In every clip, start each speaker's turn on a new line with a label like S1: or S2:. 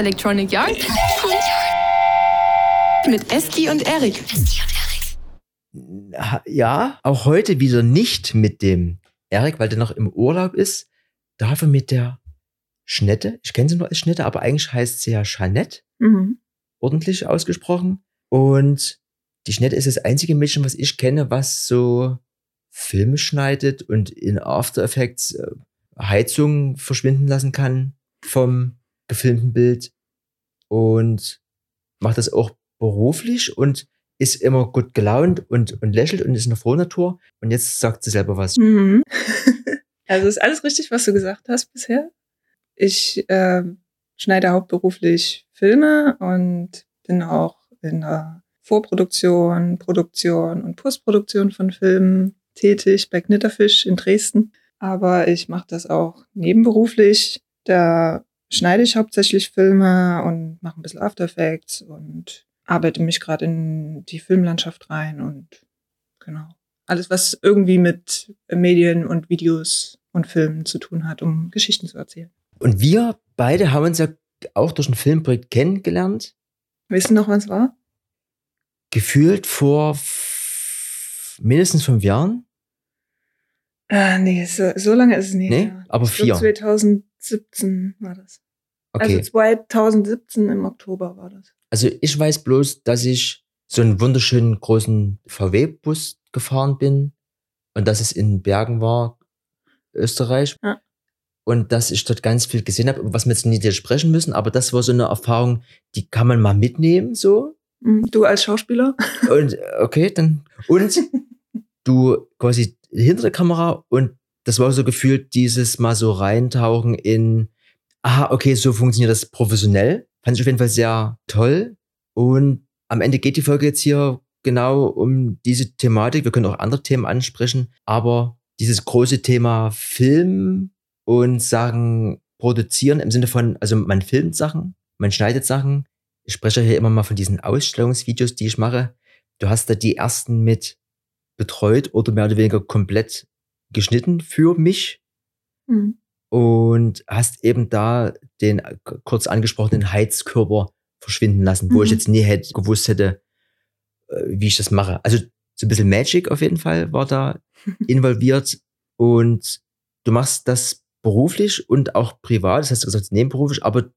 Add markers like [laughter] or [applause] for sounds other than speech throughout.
S1: Electronic Yard mit Eski und Erik.
S2: Ja, auch heute wieder nicht mit dem Erik, weil der noch im Urlaub ist. Dafür mit der Schnette. Ich kenne sie nur als Schnette, aber eigentlich heißt sie ja Jeanette.
S3: Mhm.
S2: Ordentlich ausgesprochen. Und die Schnette ist das einzige Mädchen, was ich kenne, was so Filme schneidet und in After Effects äh, Heizung verschwinden lassen kann vom gefilmten Bild und macht das auch beruflich und ist immer gut gelaunt und, und lächelt und ist eine frohe Natur. Und jetzt sagt sie selber was.
S3: Mhm. [laughs] also ist alles richtig, was du gesagt hast bisher. Ich äh, schneide hauptberuflich Filme und bin auch in der Vorproduktion, Produktion und Postproduktion von Filmen tätig bei Knitterfisch in Dresden. Aber ich mache das auch nebenberuflich. Da schneide ich hauptsächlich Filme und mache ein bisschen After Effects und arbeite mich gerade in die Filmlandschaft rein und genau. Alles, was irgendwie mit Medien und Videos und Filmen zu tun hat, um Geschichten zu erzählen.
S2: Und wir beide haben uns ja auch durch ein Filmprojekt kennengelernt.
S3: Wissen noch, wann es war?
S2: Gefühlt vor mindestens fünf Jahren.
S3: Ah, nee, so, so lange ist es nicht.
S2: Nee,
S3: ja.
S2: aber vier.
S3: 2000 2017 war das.
S2: Okay.
S3: Also 2017 im Oktober war das.
S2: Also ich weiß bloß, dass ich so einen wunderschönen großen VW-Bus gefahren bin und dass es in Bergen war, Österreich.
S3: Ja.
S2: Und dass ich dort ganz viel gesehen habe, was wir jetzt nicht sprechen müssen, aber das war so eine Erfahrung, die kann man mal mitnehmen, so.
S3: Mhm, du als Schauspieler.
S2: Und okay, dann. Und [laughs] du quasi hinter der Kamera und das war so gefühlt dieses mal so reintauchen in, aha, okay, so funktioniert das professionell. Fand ich auf jeden Fall sehr toll. Und am Ende geht die Folge jetzt hier genau um diese Thematik. Wir können auch andere Themen ansprechen, aber dieses große Thema Film und sagen, produzieren im Sinne von, also man filmt Sachen, man schneidet Sachen. Ich spreche hier immer mal von diesen Ausstellungsvideos, die ich mache. Du hast da die ersten mit betreut oder mehr oder weniger komplett geschnitten für mich
S3: Mhm.
S2: und hast eben da den kurz angesprochenen Heizkörper verschwinden lassen, wo
S3: Mhm.
S2: ich jetzt nie hätte, gewusst hätte, äh, wie ich das mache. Also so ein bisschen Magic auf jeden Fall war da [laughs] involviert und du machst das beruflich und auch privat, das hast du gesagt, nebenberuflich, aber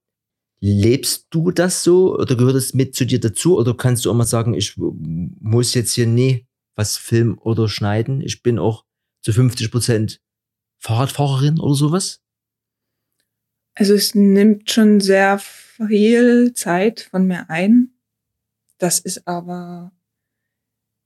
S2: lebst du das so oder gehört es mit zu dir dazu oder kannst du immer sagen, ich muss jetzt hier nie was filmen oder schneiden, ich bin auch zu 50 Prozent Fahrradfahrerin oder sowas?
S3: Also es nimmt schon sehr viel Zeit von mir ein. Das ist aber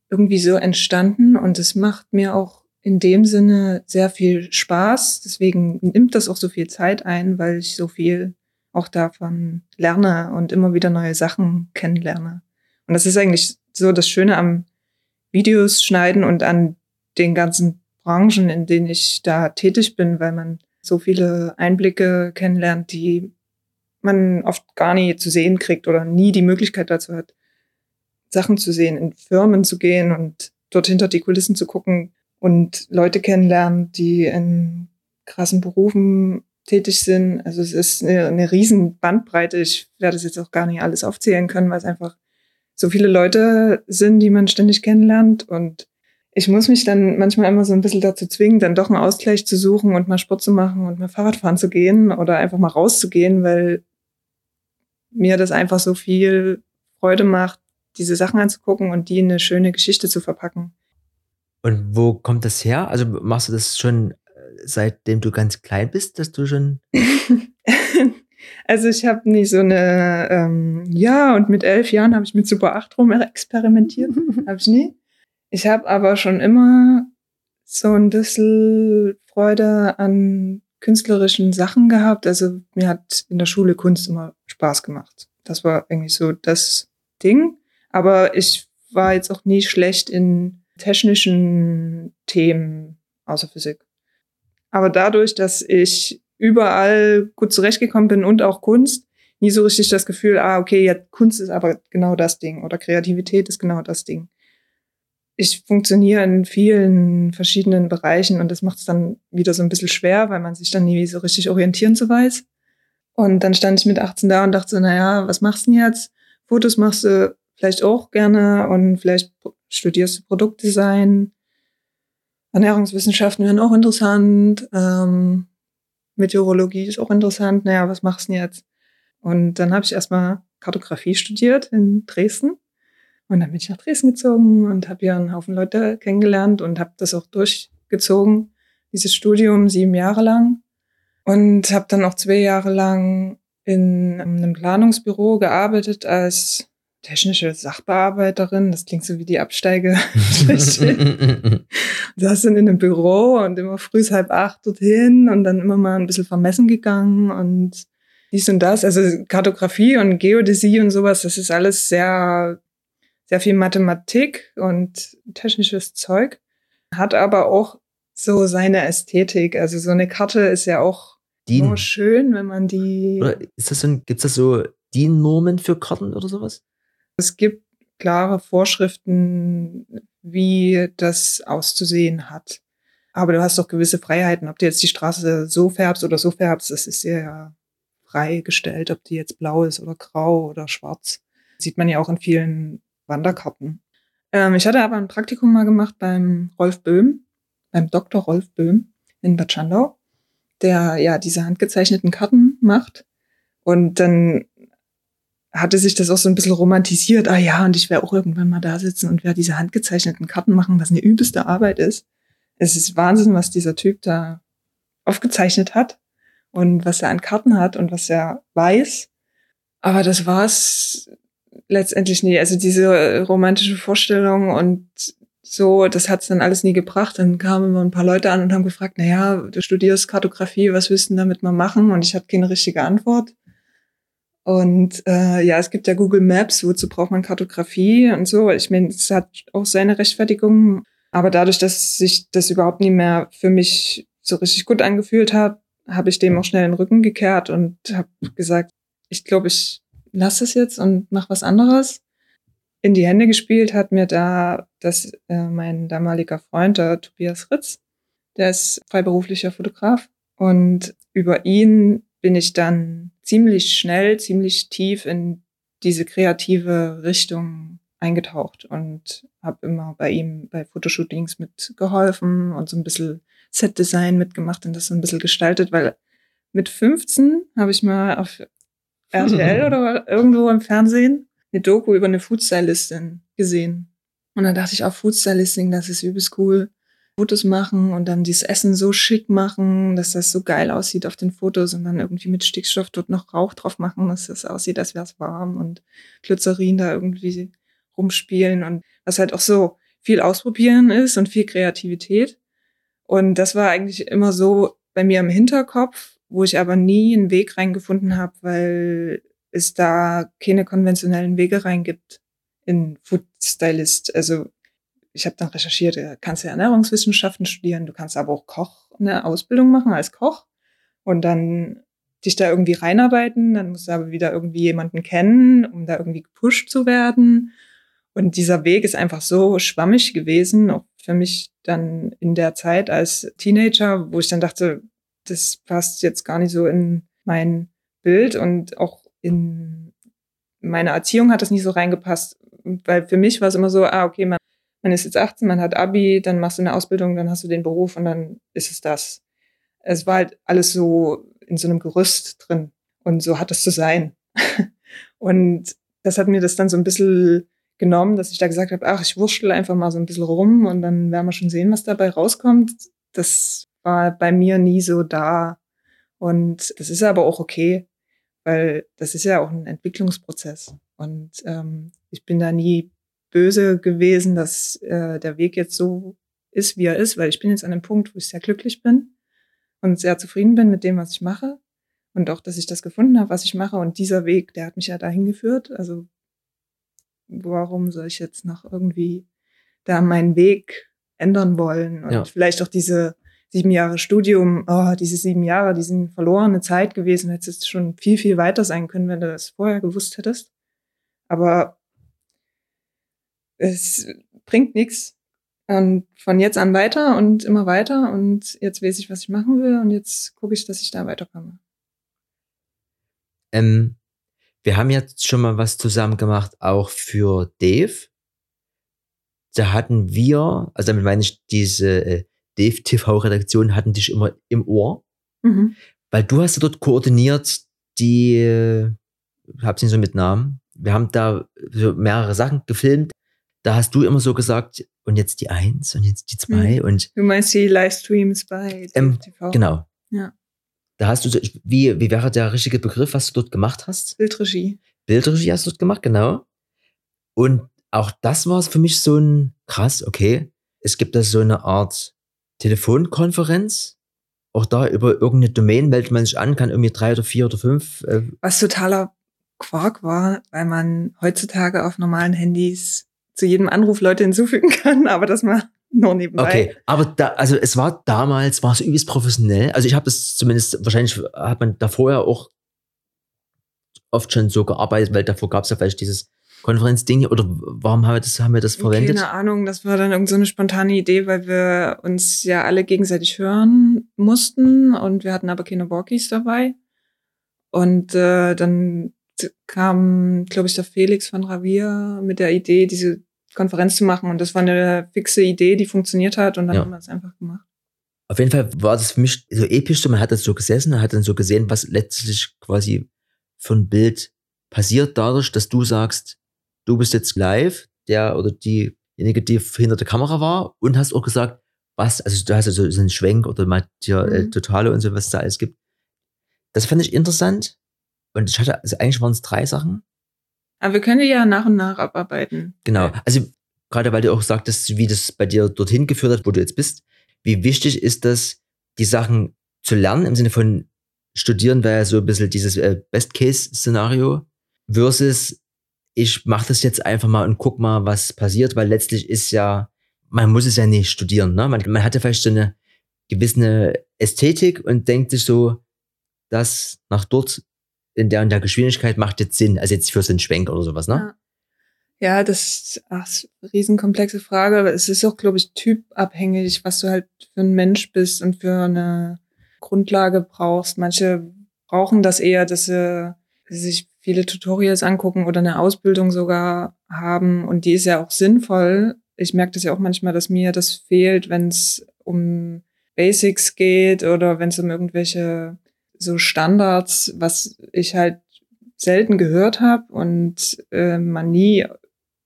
S3: irgendwie so entstanden und es macht mir auch in dem Sinne sehr viel Spaß. Deswegen nimmt das auch so viel Zeit ein, weil ich so viel auch davon lerne und immer wieder neue Sachen kennenlerne. Und das ist eigentlich so das Schöne am Videos schneiden und an den ganzen Branchen, in denen ich da tätig bin, weil man so viele Einblicke kennenlernt, die man oft gar nie zu sehen kriegt oder nie die Möglichkeit dazu hat, Sachen zu sehen, in Firmen zu gehen und dort hinter die Kulissen zu gucken und Leute kennenlernen, die in krassen Berufen tätig sind. Also es ist eine, eine riesen Bandbreite. Ich werde es jetzt auch gar nicht alles aufzählen können, weil es einfach so viele Leute sind, die man ständig kennenlernt und ich muss mich dann manchmal immer so ein bisschen dazu zwingen, dann doch einen Ausgleich zu suchen und mal Sport zu machen und mal Fahrradfahren zu gehen oder einfach mal rauszugehen, weil mir das einfach so viel Freude macht, diese Sachen anzugucken und die in eine schöne Geschichte zu verpacken.
S2: Und wo kommt das her? Also machst du das schon äh, seitdem du ganz klein bist, dass du schon. [laughs]
S3: also ich habe nie so eine, ähm, ja, und mit elf Jahren habe ich mit Super 8 rum experimentiert. [laughs] habe ich nie. Ich habe aber schon immer so ein bisschen Freude an künstlerischen Sachen gehabt. Also mir hat in der Schule Kunst immer Spaß gemacht. Das war eigentlich so das Ding. Aber ich war jetzt auch nie schlecht in technischen Themen außer Physik. Aber dadurch, dass ich überall gut zurechtgekommen bin und auch Kunst, nie so richtig das Gefühl, ah, okay, ja, Kunst ist aber genau das Ding oder Kreativität ist genau das Ding. Ich funktioniere in vielen verschiedenen Bereichen und das macht es dann wieder so ein bisschen schwer, weil man sich dann nie so richtig orientieren so weiß. Und dann stand ich mit 18 da und dachte so, naja, was machst du denn jetzt? Fotos machst du vielleicht auch gerne und vielleicht studierst du Produktdesign. Ernährungswissenschaften wären auch interessant. Ähm, Meteorologie ist auch interessant. Naja, was machst du denn jetzt? Und dann habe ich erstmal Kartografie studiert in Dresden. Und dann bin ich nach Dresden gezogen und habe hier einen Haufen Leute kennengelernt und habe das auch durchgezogen, dieses Studium sieben Jahre lang. Und habe dann auch zwei Jahre lang in einem Planungsbüro gearbeitet als technische Sachbearbeiterin. Das klingt so wie die Absteige. [laughs] saß dann in einem Büro und immer früh halb acht dorthin und dann immer mal ein bisschen vermessen gegangen und dies und das. Also Kartografie und Geodäsie und sowas, das ist alles sehr, sehr viel Mathematik und technisches Zeug. Hat aber auch so seine Ästhetik. Also so eine Karte ist ja auch DIN. Nur schön, wenn man die.
S2: Oder ist das so ein, gibt's da so DIN-Normen für Karten oder sowas?
S3: Es gibt klare Vorschriften, wie das auszusehen hat. Aber du hast doch gewisse Freiheiten. Ob du jetzt die Straße so färbst oder so färbst, das ist ja freigestellt, ob die jetzt blau ist oder grau oder schwarz. sieht man ja auch in vielen Wanderkarten. Ähm, ich hatte aber ein Praktikum mal gemacht beim Rolf Böhm, beim Dr. Rolf Böhm in Bad Schandau der ja diese handgezeichneten Karten macht. Und dann hatte sich das auch so ein bisschen romantisiert. Ah ja, und ich werde auch irgendwann mal da sitzen und werde diese handgezeichneten Karten machen, was eine übelste Arbeit ist. Es ist Wahnsinn, was dieser Typ da aufgezeichnet hat und was er an Karten hat und was er weiß. Aber das war's letztendlich nie. Also diese romantische Vorstellung und so, das hat's dann alles nie gebracht. Dann kamen immer ein paar Leute an und haben gefragt, na ja, du studierst Kartografie, was willst du damit mal machen? Und ich hatte keine richtige Antwort. Und äh, ja, es gibt ja Google Maps, wozu braucht man Kartografie und so. Ich meine, es hat auch seine Rechtfertigung. Aber dadurch, dass sich das überhaupt nie mehr für mich so richtig gut angefühlt hat, habe ich dem auch schnell den Rücken gekehrt und habe gesagt, ich glaube, ich lasse es jetzt und mache was anderes. In die Hände gespielt hat mir da dass äh, mein damaliger Freund, der Tobias Ritz, der ist freiberuflicher Fotograf und über ihn bin ich dann ziemlich schnell, ziemlich tief in diese kreative Richtung eingetaucht und habe immer bei ihm bei Fotoshootings mitgeholfen und so ein bisschen Setdesign mitgemacht und das so ein bisschen gestaltet, weil mit 15 habe ich mal auf RTL oder irgendwo im Fernsehen eine Doku über eine Foodstylistin gesehen. Und dann dachte ich auch, Foodstylisting, das ist übelst cool. Fotos machen und dann dieses Essen so schick machen, dass das so geil aussieht auf den Fotos und dann irgendwie mit Stickstoff dort noch Rauch drauf machen, dass das aussieht, als wäre es warm und Glycerin da irgendwie rumspielen und was halt auch so viel ausprobieren ist und viel Kreativität. Und das war eigentlich immer so bei mir im Hinterkopf, wo ich aber nie einen Weg reingefunden habe, weil es da keine konventionellen Wege reingibt in Food Stylist. Also ich habe dann recherchiert, du kannst ja Ernährungswissenschaften studieren, du kannst aber auch Koch, eine Ausbildung machen als Koch und dann dich da irgendwie reinarbeiten, dann musst du aber wieder irgendwie jemanden kennen, um da irgendwie gepusht zu werden. Und dieser Weg ist einfach so schwammig gewesen, auch für mich dann in der Zeit als Teenager, wo ich dann dachte, das passt jetzt gar nicht so in mein Bild und auch in meine Erziehung hat das nicht so reingepasst, weil für mich war es immer so, ah, okay, man, man ist jetzt 18, man hat Abi, dann machst du eine Ausbildung, dann hast du den Beruf und dann ist es das. Es war halt alles so in so einem Gerüst drin und so hat es zu sein. [laughs] und das hat mir das dann so ein bisschen genommen, dass ich da gesagt habe, ach, ich wurschtel einfach mal so ein bisschen rum und dann werden wir schon sehen, was dabei rauskommt. Das war bei mir nie so da. Und das ist aber auch okay weil das ist ja auch ein Entwicklungsprozess. Und ähm, ich bin da nie böse gewesen, dass äh, der Weg jetzt so ist, wie er ist, weil ich bin jetzt an einem Punkt, wo ich sehr glücklich bin und sehr zufrieden bin mit dem, was ich mache. Und auch, dass ich das gefunden habe, was ich mache. Und dieser Weg, der hat mich ja dahin geführt. Also warum soll ich jetzt noch irgendwie da meinen Weg ändern wollen? Und ja. vielleicht auch diese sieben Jahre Studium, oh, diese sieben Jahre, die sind verlorene Zeit gewesen. Hättest du schon viel, viel weiter sein können, wenn du das vorher gewusst hättest. Aber es bringt nichts. Und von jetzt an weiter und immer weiter. Und jetzt weiß ich, was ich machen will. Und jetzt gucke ich, dass ich da weiterkomme.
S2: Ähm, wir haben jetzt schon mal was zusammen gemacht, auch für Dave. Da hatten wir, also damit meine ich, diese äh, Dave TV-Redaktion hatten dich immer im Ohr,
S3: Mhm.
S2: weil du hast ja dort koordiniert die, äh, hab's nicht so mit Namen, wir haben da so mehrere Sachen gefilmt. Da hast du immer so gesagt, und jetzt die eins und jetzt die zwei und
S3: Du meinst die Livestreams bei
S2: Ähm,
S3: TV?
S2: genau.
S3: Ja.
S2: Da hast du, so, wie, wie wäre der richtige Begriff, was du dort gemacht hast?
S3: Bildregie.
S2: Bildregie hast du dort gemacht, genau. Und auch das war für mich so ein krass, okay. Es gibt da so eine Art Telefonkonferenz. Auch da über irgendeine Domain meldet man sich an, kann irgendwie drei oder vier oder fünf. Äh,
S3: Was totaler Quark war, weil man heutzutage auf normalen Handys zu jedem Anruf Leute hinzufügen [laughs] kann, aber das mal nur nebenbei.
S2: okay, aber da, also es war damals, war es übelst professionell. Also ich habe das zumindest, wahrscheinlich hat man da vorher auch oft schon so gearbeitet, weil davor gab es ja vielleicht dieses Konferenzding hier. Oder warum haben wir das, haben wir das verwendet?
S3: Keine Ahnung, das war dann irgend so eine spontane Idee, weil wir uns ja alle gegenseitig hören mussten und wir hatten aber keine Walkies dabei. Und äh, dann kam, glaube ich, der Felix von Ravier mit der Idee, diese Konferenz zu machen. Und das war eine fixe Idee, die funktioniert hat und dann
S2: Ja.
S3: haben wir es einfach gemacht.
S2: Auf jeden Fall war das für mich so episch, man hat das so gesessen und hat dann so gesehen, was letztlich quasi für ein Bild passiert dadurch, dass du sagst, du bist jetzt live, der oder diejenige, die hinter der Kamera war und hast auch gesagt, was, also du hast also so einen Schwenk oder mal dir äh,
S3: Mhm.
S2: Totale und so, was es da alles gibt. Das fand ich interessant und ich hatte, also eigentlich waren es drei Sachen.
S3: Aber wir können die ja nach und nach abarbeiten.
S2: Genau. Also gerade weil du auch sagtest, wie das bei dir dorthin geführt hat, wo du jetzt bist, wie wichtig ist das, die Sachen zu lernen im Sinne von studieren, wäre ja so ein bisschen dieses äh, Best-Case-Szenario versus ich mache das jetzt einfach mal und guck mal, was passiert, weil letztlich ist ja, man muss es ja nicht studieren. Ne? Man, man hat ja vielleicht so eine gewisse Ästhetik und denkt sich so, das nach dort in der und der Geschwindigkeit macht jetzt Sinn, also jetzt für so einen Schwenk oder sowas, ne?
S3: Ja. Ja, das ist, ach, ist eine riesenkomplexe Frage, aber es ist auch, glaube ich, typabhängig, was du halt für ein Mensch bist und für eine Grundlage brauchst. Manche brauchen das eher, dass sie sich viele Tutorials angucken oder eine Ausbildung sogar haben und die ist ja auch sinnvoll. Ich merke das ja auch manchmal, dass mir das fehlt, wenn es um Basics geht oder wenn es um irgendwelche so Standards, was ich halt selten gehört habe und äh, man nie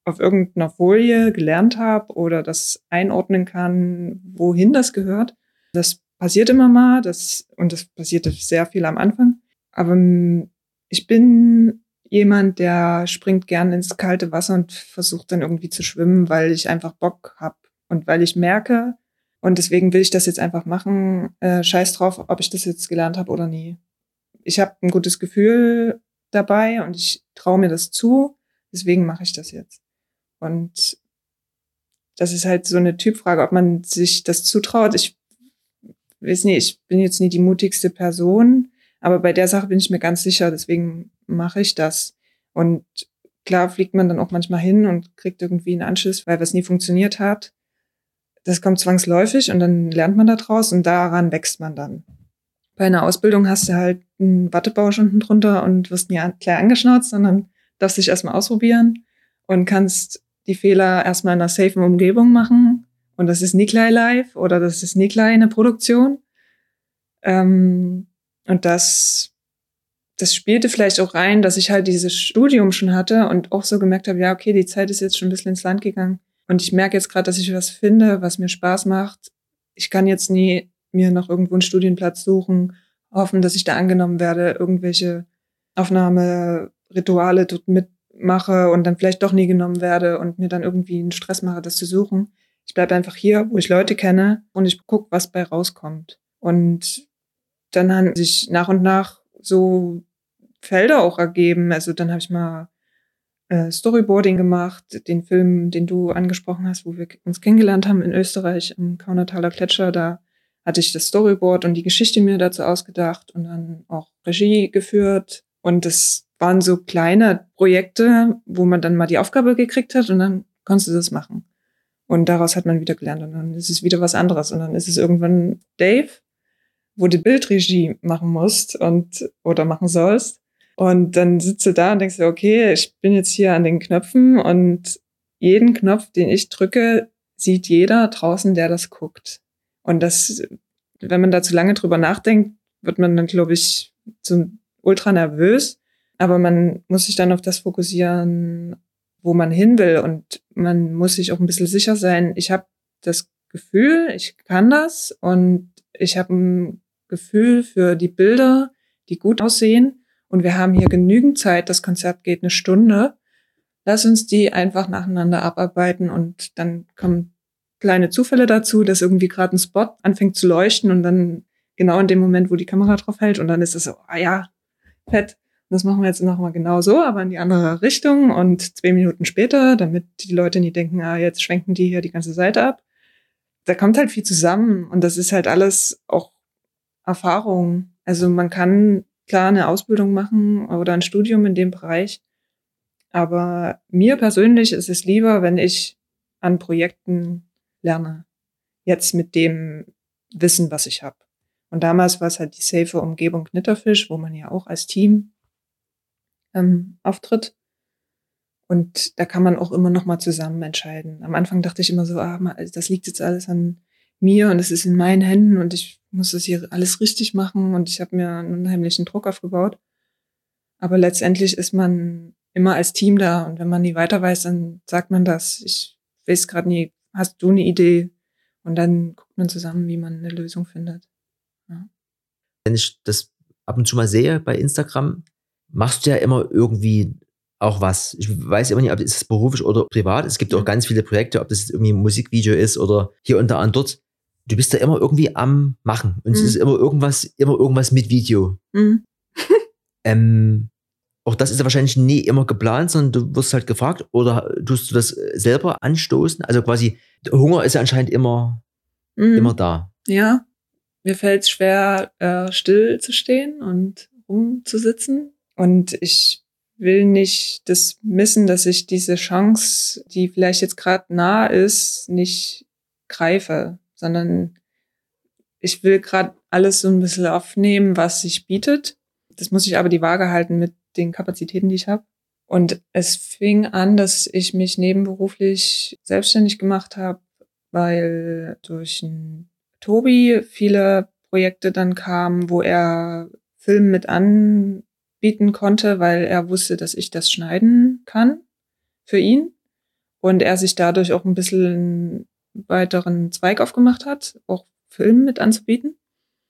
S3: auf irgendeiner Folie gelernt habe oder das einordnen kann, wohin das gehört. Das passiert immer mal, das und das passierte sehr viel am Anfang. Aber ich bin jemand, der springt gern ins kalte Wasser und versucht dann irgendwie zu schwimmen, weil ich einfach Bock hab und weil ich merke und deswegen will ich das jetzt einfach machen. Äh, scheiß drauf, ob ich das jetzt gelernt habe oder nie. Ich habe ein gutes Gefühl dabei und ich traue mir das zu. Deswegen mache ich das jetzt. Und das ist halt so eine Typfrage, ob man sich das zutraut. Ich weiß nicht, ich bin jetzt nie die mutigste Person, aber bei der Sache bin ich mir ganz sicher, deswegen mache ich das. Und klar fliegt man dann auch manchmal hin und kriegt irgendwie einen Anschluss, weil was nie funktioniert hat. Das kommt zwangsläufig und dann lernt man da draus und daran wächst man dann. Bei einer Ausbildung hast du halt einen Wattebausch unten drunter und wirst nie an, gleich angeschnauzt, sondern darfst dich erstmal ausprobieren und kannst die Fehler erstmal in einer safen Umgebung machen. Und das ist nie gleich live oder das ist nie gleich eine Produktion. Ähm, und das, das spielte vielleicht auch rein, dass ich halt dieses Studium schon hatte und auch so gemerkt habe, ja, okay, die Zeit ist jetzt schon ein bisschen ins Land gegangen. Und ich merke jetzt gerade, dass ich was finde, was mir Spaß macht. Ich kann jetzt nie mir noch irgendwo einen Studienplatz suchen, hoffen, dass ich da angenommen werde, irgendwelche Aufnahmerituale dort mitmache und dann vielleicht doch nie genommen werde und mir dann irgendwie einen Stress mache, das zu suchen. Ich bleibe einfach hier, wo ich Leute kenne und ich gucke, was bei rauskommt. Und dann haben sich nach und nach so Felder auch ergeben. Also dann habe ich mal äh, Storyboarding gemacht, den Film, den du angesprochen hast, wo wir uns kennengelernt haben in Österreich am Kaunertaler Gletscher. Da hatte ich das Storyboard und die Geschichte mir dazu ausgedacht und dann auch Regie geführt. Und das waren so kleine Projekte, wo man dann mal die Aufgabe gekriegt hat und dann konntest du das machen. Und daraus hat man wieder gelernt und dann ist es wieder was anderes. Und dann ist es irgendwann Dave, wo du Bildregie machen musst und oder machen sollst. Und dann sitzt du da und denkst dir, okay, ich bin jetzt hier an den Knöpfen und jeden Knopf, den ich drücke, sieht jeder draußen, der das guckt. Und das, wenn man da zu lange drüber nachdenkt, wird man dann, glaube ich, so ultra nervös. Aber man muss sich dann auf das fokussieren, wo man hin will. Und man muss sich auch ein bisschen sicher sein, ich habe das Gefühl, ich kann das und ich habe ein Gefühl für die Bilder, die gut aussehen. Und wir haben hier genügend Zeit. Das Konzert geht eine Stunde. Lass uns die einfach nacheinander abarbeiten und dann kommen kleine Zufälle dazu, dass irgendwie gerade ein Spot anfängt zu leuchten und dann genau in dem Moment, wo die Kamera drauf hält und dann ist es so, ah ja, fett. Das machen wir jetzt nochmal genau so, aber in die andere Richtung und zwei Minuten später, damit die Leute nie denken, ah, jetzt schwenken die hier die ganze Seite ab. Da kommt halt viel zusammen und das ist halt alles auch Erfahrung. Also man kann klar eine Ausbildung machen oder ein Studium in dem Bereich, aber mir persönlich ist es lieber, wenn ich an Projekten lerne. Jetzt mit dem Wissen, was ich habe. Und damals war es halt die safe Umgebung Knitterfisch, wo man ja auch als Team ähm, auftritt. Und da kann man auch immer noch mal zusammen entscheiden. Am Anfang dachte ich immer so, ah, das liegt jetzt alles an mir und es ist in meinen Händen und ich muss das hier alles richtig machen und ich habe mir einen unheimlichen Druck aufgebaut. Aber letztendlich ist man immer als Team da und wenn man nie weiter weiß, dann sagt man das. Ich weiß gerade nie, hast du eine Idee? Und dann guckt man zusammen, wie man eine Lösung findet. Ja.
S2: Wenn ich das ab und zu mal sehe bei Instagram, machst du ja immer irgendwie auch was. Ich weiß immer nicht, ob es beruflich oder privat. Es gibt auch ganz viele Projekte, ob das irgendwie ein Musikvideo ist oder hier und da und dort. Du bist da immer irgendwie am Machen. Und mhm. es ist immer irgendwas, immer irgendwas mit Video. Mhm. [laughs] ähm, auch das ist ja wahrscheinlich nie immer geplant, sondern du wirst halt gefragt oder tust du das selber anstoßen? Also quasi, Hunger ist ja anscheinend immer, mhm. immer da.
S3: Ja, mir fällt es schwer, äh, still zu stehen und rumzusitzen. Und ich will nicht das missen, dass ich diese Chance, die vielleicht jetzt gerade nah ist, nicht greife, sondern ich will gerade alles so ein bisschen aufnehmen, was sich bietet. Das muss ich aber die Waage halten mit den Kapazitäten, die ich habe. Und es fing an, dass ich mich nebenberuflich selbstständig gemacht habe, weil durch Tobi viele Projekte dann kamen, wo er Film mit anbieten konnte, weil er wusste, dass ich das schneiden kann für ihn. Und er sich dadurch auch ein bisschen weiteren Zweig aufgemacht hat, auch Film mit anzubieten.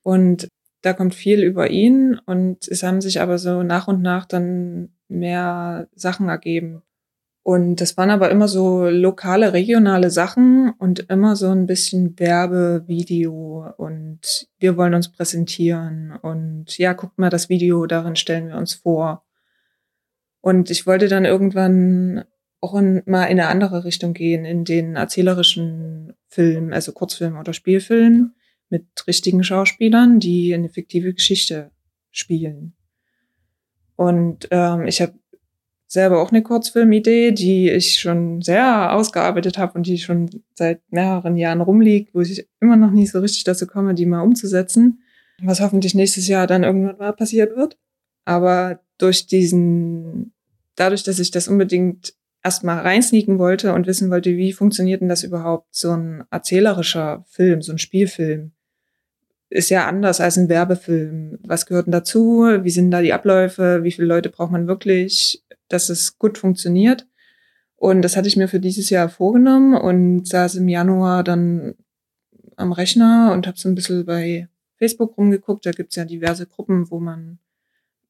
S3: Und da kommt viel über ihn und es haben sich aber so nach und nach dann mehr Sachen ergeben. Und das waren aber immer so lokale, regionale Sachen und immer so ein bisschen Werbevideo und wir wollen uns präsentieren und ja, guckt mal das Video, darin stellen wir uns vor. Und ich wollte dann irgendwann auch in, mal in eine andere Richtung gehen, in den erzählerischen Film, also Kurzfilm oder Spielfilm mit richtigen Schauspielern, die eine fiktive Geschichte spielen. Und ähm, ich habe selber auch eine Kurzfilmidee, die ich schon sehr ausgearbeitet habe und die schon seit mehreren Jahren rumliegt, wo ich immer noch nicht so richtig dazu komme, die mal umzusetzen, was hoffentlich nächstes Jahr dann irgendwann mal passiert wird. Aber durch diesen, dadurch, dass ich das unbedingt erstmal reinsneaken wollte und wissen wollte, wie funktioniert denn das überhaupt, so ein erzählerischer Film, so ein Spielfilm, ist ja anders als ein Werbefilm. Was gehört denn dazu? Wie sind da die Abläufe? Wie viele Leute braucht man wirklich, dass es gut funktioniert? Und das hatte ich mir für dieses Jahr vorgenommen und saß im Januar dann am Rechner und habe so ein bisschen bei Facebook rumgeguckt. Da gibt's ja diverse Gruppen, wo man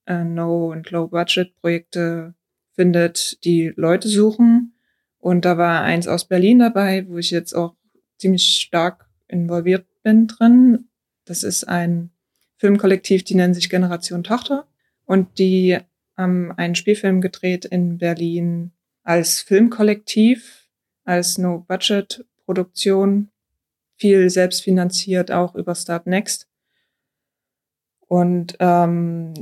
S3: äh, No- und Low-Budget-Projekte findet, die Leute suchen. Und da war eins aus Berlin dabei, wo ich jetzt auch ziemlich stark involviert bin drin. Das ist ein Filmkollektiv, die nennen sich Generation Tochter und die haben einen Spielfilm gedreht in Berlin als Filmkollektiv, als No-Budget-Produktion, viel selbstfinanziert auch über Start Next. Und ähm,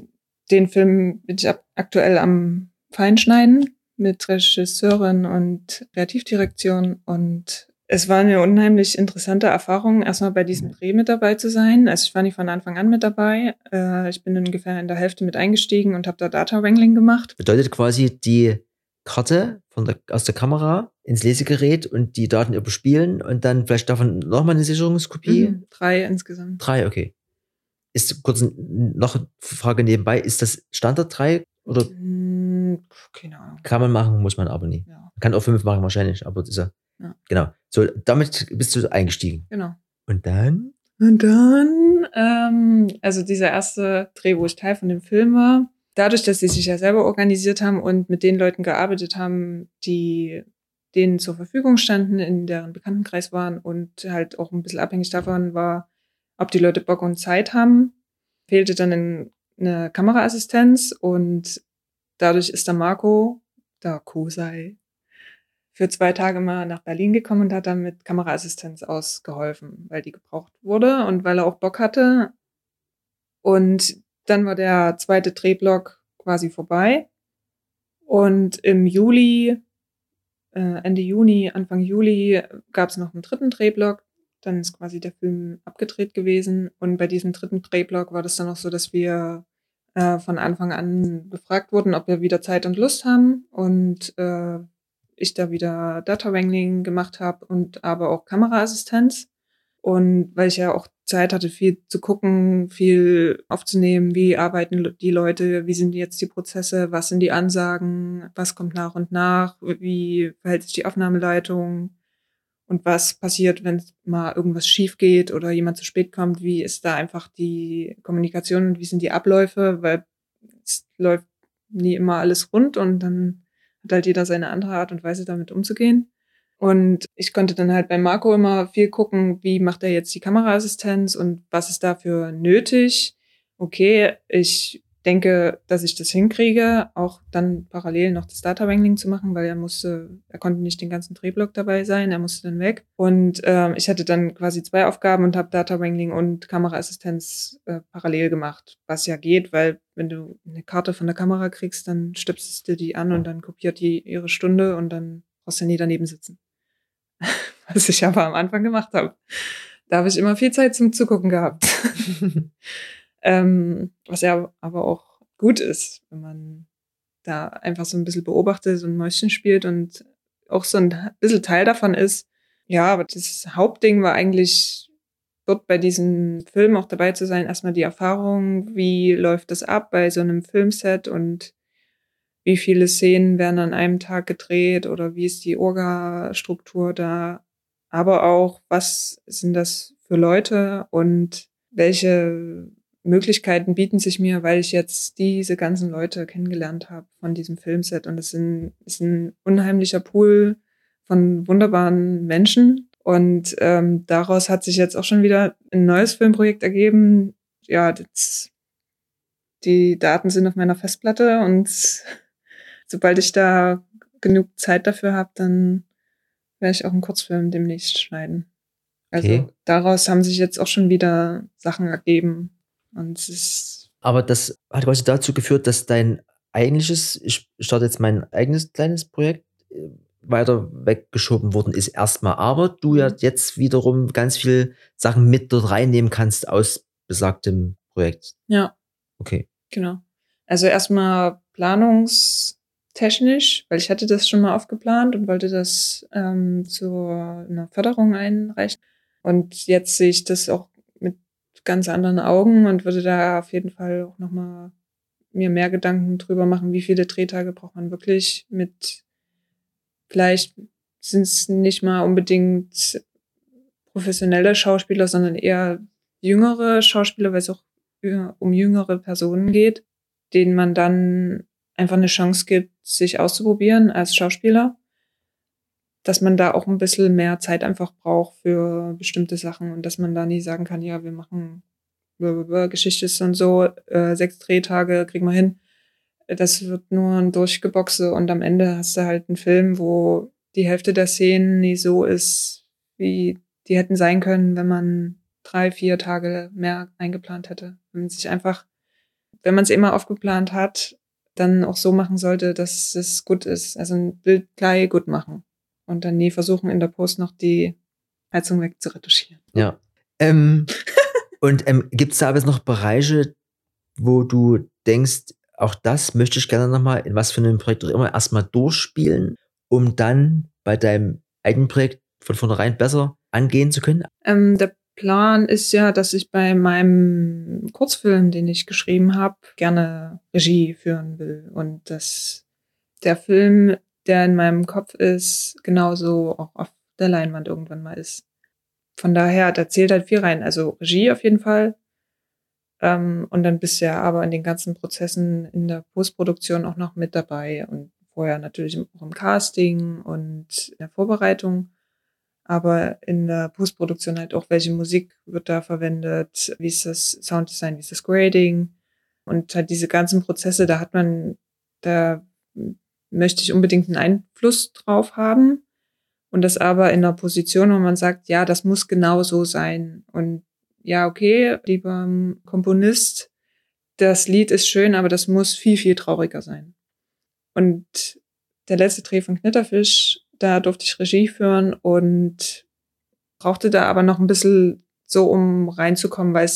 S3: den Film bin ich aktuell am Feinschneiden mit Regisseurin und Kreativdirektion und es war eine unheimlich interessante Erfahrung, erstmal bei diesem Dreh mit dabei zu sein. Also ich war nicht von Anfang an mit dabei. Äh, ich bin ungefähr in der Hälfte mit eingestiegen und habe da Data Wrangling gemacht.
S2: Bedeutet quasi die Karte von der, aus der Kamera ins Lesegerät und die Daten überspielen und dann vielleicht davon nochmal eine Sicherungskopie?
S3: Mhm, drei insgesamt.
S2: Drei, okay. Ist kurz noch eine Frage nebenbei, ist das Standard drei oder
S3: Hm, keine Ahnung.
S2: kann man machen, muss man aber nie?
S3: Ja,
S2: Man kann auch fünf machen wahrscheinlich, aber das ist ja,
S3: Ja.
S2: genau. So, damit bist du eingestiegen.
S3: genau.
S2: Und dann?
S3: Und dann, ähm, also dieser erste Dreh, wo ich Teil von dem Film war, dadurch, dass sie sich ja selber organisiert haben und mit den Leuten gearbeitet haben, die denen zur Verfügung standen, in deren Bekanntenkreis waren und halt auch ein bisschen abhängig davon war, ob die Leute Bock und Zeit haben, fehlte dann ein, eine Kameraassistenz und dadurch ist der Marco, der Kosei, für zwei Tage mal nach Berlin gekommen und hat dann mit Kameraassistenz ausgeholfen, weil die gebraucht wurde und weil er auch Bock hatte. Und dann war der zweite Drehblock quasi vorbei. Und im Juli, äh, Ende Juni, Anfang Juli gab es noch einen dritten Drehblock. Dann ist quasi der Film abgedreht gewesen. Und bei diesem dritten Drehblock war das dann auch so, dass wir äh, von Anfang an befragt wurden, ob wir wieder Zeit und Lust haben. Und äh, ich da wieder Data Wrangling gemacht habe und aber auch Kameraassistenz. Und weil ich ja auch Zeit hatte, viel zu gucken, viel aufzunehmen, wie arbeiten die Leute, wie sind jetzt die Prozesse, was sind die Ansagen, was kommt nach und nach, wie verhält sich die Aufnahmeleitung und was passiert, wenn mal irgendwas schief geht oder jemand zu spät kommt, wie ist da einfach die Kommunikation und wie sind die Abläufe, weil es läuft nie immer alles rund und dann hat halt jeder seine andere Art und Weise damit umzugehen. Und ich konnte dann halt bei Marco immer viel gucken, wie macht er jetzt die Kameraassistenz und was ist dafür nötig. Okay, ich denke, dass ich das hinkriege, auch dann parallel noch das Data Wrangling zu machen, weil er musste, er konnte nicht den ganzen Drehblock dabei sein, er musste dann weg. Und ähm, ich hatte dann quasi zwei Aufgaben und habe Data Wrangling und Kameraassistenz äh, parallel gemacht, was ja geht, weil wenn du eine Karte von der Kamera kriegst, dann stöpselst du die an und dann kopiert die ihre Stunde und dann brauchst du nie daneben sitzen. [laughs] was ich aber am Anfang gemacht habe. Da habe ich immer viel Zeit zum Zugucken gehabt. [laughs] ähm, was ja aber auch gut ist, wenn man da einfach so ein bisschen beobachtet und Mäuschen spielt und auch so ein bisschen Teil davon ist. Ja, aber das Hauptding war eigentlich dort bei diesem Film auch dabei zu sein, erstmal die Erfahrung, wie läuft das ab bei so einem Filmset und wie viele Szenen werden an einem Tag gedreht oder wie ist die Orga-Struktur da, aber auch, was sind das für Leute und welche Möglichkeiten bieten sich mir, weil ich jetzt diese ganzen Leute kennengelernt habe von diesem Filmset. Und es ist ein unheimlicher Pool von wunderbaren Menschen. Und ähm, daraus hat sich jetzt auch schon wieder ein neues Filmprojekt ergeben. Ja, das, die Daten sind auf meiner Festplatte und [laughs] sobald ich da genug Zeit dafür habe, dann werde ich auch einen Kurzfilm demnächst schneiden. Also
S2: Okay.
S3: daraus haben sich jetzt auch schon wieder Sachen ergeben. Und es ist,
S2: Aber das hat quasi dazu geführt, dass dein eigentliches, ich starte jetzt mein eigenes kleines Projekt, äh, weiter weggeschoben worden ist erstmal. Aber du ja jetzt wiederum ganz viel Sachen mit dort reinnehmen kannst aus besagtem Projekt.
S3: ja,
S2: Okay.
S3: genau. Also erstmal planungstechnisch, weil ich hatte das schon mal aufgeplant und wollte das ähm, zu einer Förderung einreichen. Und jetzt sehe ich das auch ganz anderen Augen und würde da auf jeden Fall auch nochmal mir mehr Gedanken drüber machen, wie viele Drehtage braucht man wirklich mit, vielleicht sind es nicht mal unbedingt professionelle Schauspieler, sondern eher jüngere Schauspieler, weil es auch um jüngere Personen geht, denen man dann einfach eine Chance gibt, sich auszuprobieren als Schauspieler. Dass man da auch ein bisschen mehr Zeit einfach braucht für bestimmte Sachen und dass man da nie sagen kann, ja, wir machen Geschichte ist und so, äh, sechs Drehtage kriegen wir hin. Das wird nur ein Durchgeboxe und am Ende hast du halt einen Film, wo die Hälfte der Szenen nie so ist, wie die hätten sein können, wenn man drei, vier Tage mehr eingeplant hätte. Wenn man sich einfach, wenn man es immer aufgeplant hat, dann auch so machen sollte, dass es gut ist. Also ein Bild gleich gut machen. Und dann nie versuchen, in der Post noch die Heizung weg zu retuschieren.
S2: Ja. Ähm, [laughs] und ähm, gibt es da aber noch Bereiche, wo du denkst, auch das möchte ich gerne nochmal in was für einem Projekt auch immer erstmal durchspielen, um dann bei deinem eigenen Projekt von vornherein besser angehen zu können?
S3: Ähm, der Plan ist ja, dass ich bei meinem Kurzfilm, den ich geschrieben habe, gerne Regie führen will. Und dass der Film, der in meinem Kopf ist, genauso auch auf der Leinwand irgendwann mal ist. Von daher, da zählt halt viel rein. Also Regie auf jeden Fall. Ähm, und dann bist du ja aber in den ganzen Prozessen in der Postproduktion auch noch mit dabei und vorher natürlich auch im Casting und in der Vorbereitung aber in der Postproduktion halt auch, welche Musik wird da verwendet, wie ist das Sounddesign, wie ist das Grading und halt diese ganzen Prozesse, da hat man, da möchte ich unbedingt einen Einfluss drauf haben und das aber in einer Position, wo man sagt, ja, das muss genau so sein und ja, okay, lieber Komponist, das Lied ist schön, aber das muss viel, viel trauriger sein. Und der letzte Dreh von Knitterfisch da durfte ich Regie führen und brauchte da aber noch ein bisschen so, um reinzukommen, weil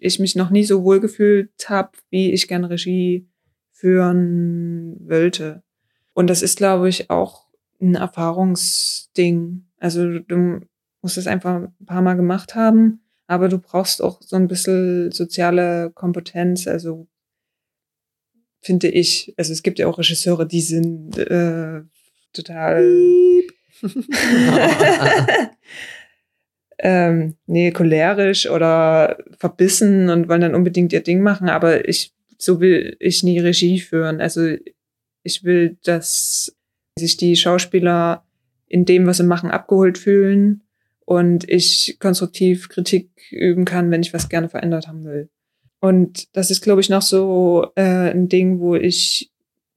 S3: ich mich noch nie so wohl gefühlt habe, wie ich gerne Regie führen wollte. Und das ist, glaube ich, auch ein Erfahrungsding. Also du musst es einfach ein paar Mal gemacht haben, aber du brauchst auch so ein bisschen soziale Kompetenz. Also finde ich, also es gibt ja auch Regisseure, die sind äh, total [laughs] [laughs] ähm, nee, cholerisch oder verbissen und wollen dann unbedingt ihr Ding machen, aber ich, so will ich nie Regie führen. Also ich will, dass sich die Schauspieler in dem, was sie machen, abgeholt fühlen und ich konstruktiv Kritik üben kann, wenn ich was gerne verändert haben will. Und das ist, glaube ich, noch so äh, ein Ding, wo ich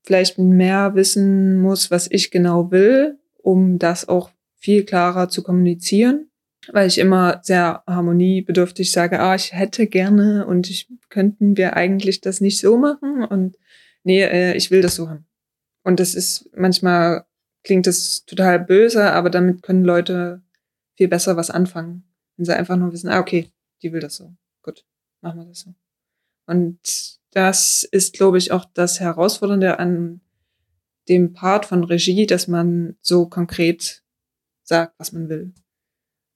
S3: vielleicht mehr wissen muss, was ich genau will, um das auch viel klarer zu kommunizieren, weil ich immer sehr harmoniebedürftig sage, ah, ich hätte gerne und ich könnten wir eigentlich das nicht so machen und nee, äh, ich will das so haben. Und das ist manchmal klingt das total böse, aber damit können Leute viel besser was anfangen, wenn sie einfach nur wissen, ah, okay, die will das so. Gut, machen wir das so. Und das ist, glaube ich, auch das Herausfordernde an dem Part von Regie, dass man so konkret sagt, was man will.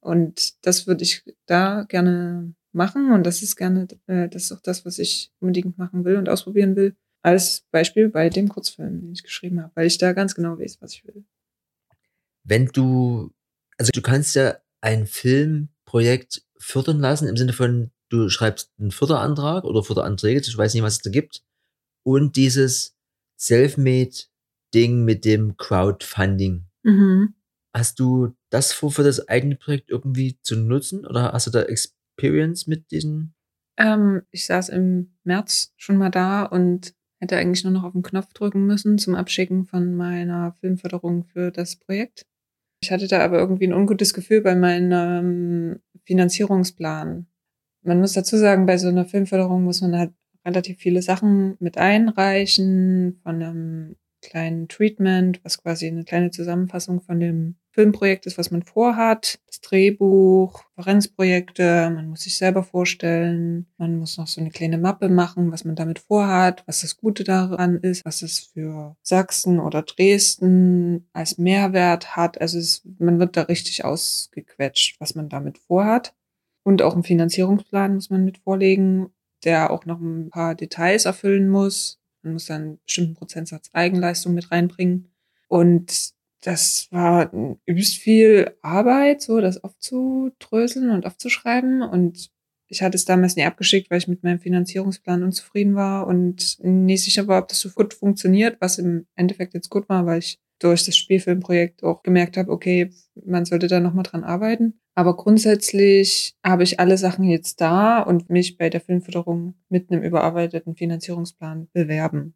S3: Und das würde ich da gerne machen und das ist gerne, äh, das ist auch das, was ich unbedingt machen will und ausprobieren will. Als Beispiel bei dem Kurzfilm, den ich geschrieben habe, weil ich da ganz genau weiß, was ich will.
S2: Wenn du, also du kannst ja ein Filmprojekt fördern lassen im Sinne von, du schreibst einen Förderantrag oder Förderanträge, ich weiß nicht, was es da gibt. Und dieses Selfmade-Ding mit dem Crowdfunding. Mhm. Hast du das vor, für das eigene Projekt irgendwie zu nutzen oder hast du da Experience mit diesen?
S3: Ähm, ich saß im März schon mal da und hätte eigentlich nur noch auf den Knopf drücken müssen zum Abschicken von meiner Filmförderung für das Projekt. Ich hatte da aber irgendwie ein ungutes Gefühl bei meinem Finanzierungsplan man muss dazu sagen, bei so einer Filmförderung muss man halt relativ viele Sachen mit einreichen, von einem kleinen Treatment, was quasi eine kleine Zusammenfassung von dem Filmprojekt ist, was man vorhat, das Drehbuch, Referenzprojekte, man muss sich selber vorstellen, man muss noch so eine kleine Mappe machen, was man damit vorhat, was das Gute daran ist, was es für Sachsen oder Dresden als Mehrwert hat. Also es, man wird da richtig ausgequetscht, was man damit vorhat. Und auch einen Finanzierungsplan muss man mit vorlegen, der auch noch ein paar Details erfüllen muss. Man muss dann einen bestimmten Prozentsatz Eigenleistung mit reinbringen. Und das war übelst viel Arbeit, so das aufzudröseln und aufzuschreiben. Und ich hatte es damals nie abgeschickt, weil ich mit meinem Finanzierungsplan unzufrieden war und nie sicher war, ob das so gut funktioniert, was im Endeffekt jetzt gut war, weil ich durch das Spielfilmprojekt auch gemerkt habe, okay, man sollte da nochmal dran arbeiten. Aber grundsätzlich habe ich alle Sachen jetzt da und mich bei der Filmförderung mit einem überarbeiteten Finanzierungsplan bewerben.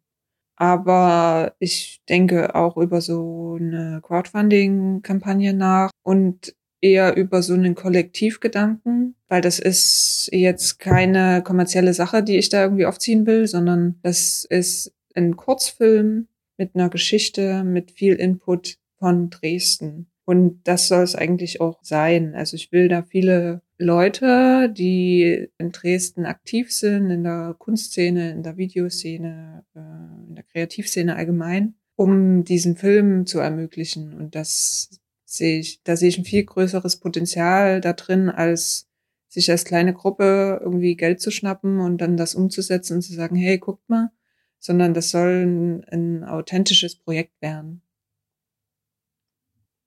S3: Aber ich denke auch über so eine Crowdfunding-Kampagne nach und eher über so einen Kollektivgedanken, weil das ist jetzt keine kommerzielle Sache, die ich da irgendwie aufziehen will, sondern das ist ein Kurzfilm mit einer Geschichte, mit viel Input von Dresden Und das soll es eigentlich auch sein. Also ich will da viele Leute, die in Dresden aktiv sind, in der Kunstszene, in der Videoszene, äh, in der Kreativszene allgemein, um diesen Film zu ermöglichen. Und das sehe ich, da sehe ich ein viel größeres Potenzial da drin, als sich als kleine Gruppe irgendwie Geld zu schnappen und dann das umzusetzen und zu sagen, hey, guckt mal, sondern das soll ein, ein authentisches Projekt werden.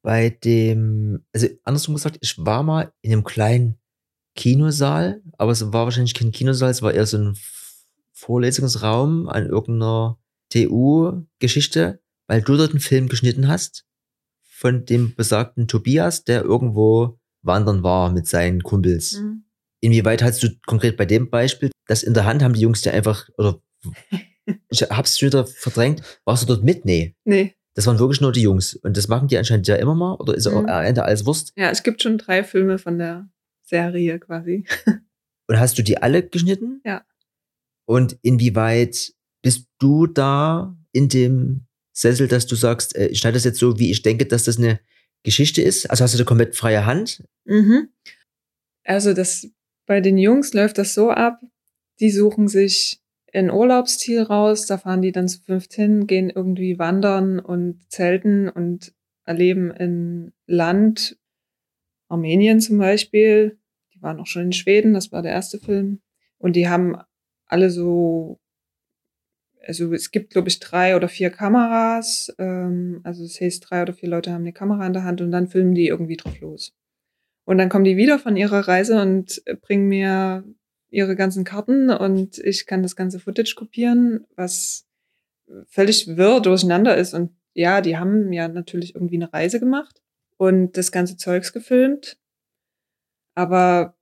S2: Bei dem, also andersrum gesagt, ich war mal in einem kleinen Kinosaal, aber es war wahrscheinlich kein Kinosaal, es war eher so ein Vorlesungsraum an irgendeiner TU-Geschichte, weil du dort einen Film geschnitten hast von dem besagten Tobias, der irgendwo wandern war mit seinen Kumpels. Mhm. Inwieweit hast du konkret bei dem Beispiel, das in der Hand haben die Jungs dir einfach, oder [laughs] ich hab's wieder verdrängt, warst du dort mit? Nee.
S3: Nee.
S2: Das waren wirklich nur die Jungs. Und das machen die anscheinend ja immer mal, oder ist mhm. am Ende alles Wurst?
S3: Ja, es gibt schon drei Filme von der Serie quasi. [laughs]
S2: Und hast du die alle geschnitten?
S3: Ja.
S2: Und inwieweit bist du da in dem Sessel, dass du sagst, äh, ich schneide das jetzt so, wie ich denke, dass das eine Geschichte ist? Also hast du da komplett freie Hand?
S3: Mhm. Also das bei den Jungs läuft das so ab, die suchen sich ein Urlaubsziel raus, da fahren die dann zu fünft hin, gehen irgendwie wandern und zelten und erleben in Land, Armenien zum Beispiel, die waren auch schon in Schweden, das war der erste Film. Und die haben alle so, also es gibt, glaube ich, drei oder vier Kameras. Ähm, also das heißt, drei oder vier Leute haben eine Kamera in der Hand und dann filmen die irgendwie drauf los. Und dann kommen die wieder von ihrer Reise und bringen mir ihre ganzen Karten und ich kann das ganze Footage kopieren, was völlig wirr durcheinander ist. Und ja, die haben ja natürlich irgendwie eine Reise gemacht und das ganze Zeugs gefilmt. Aber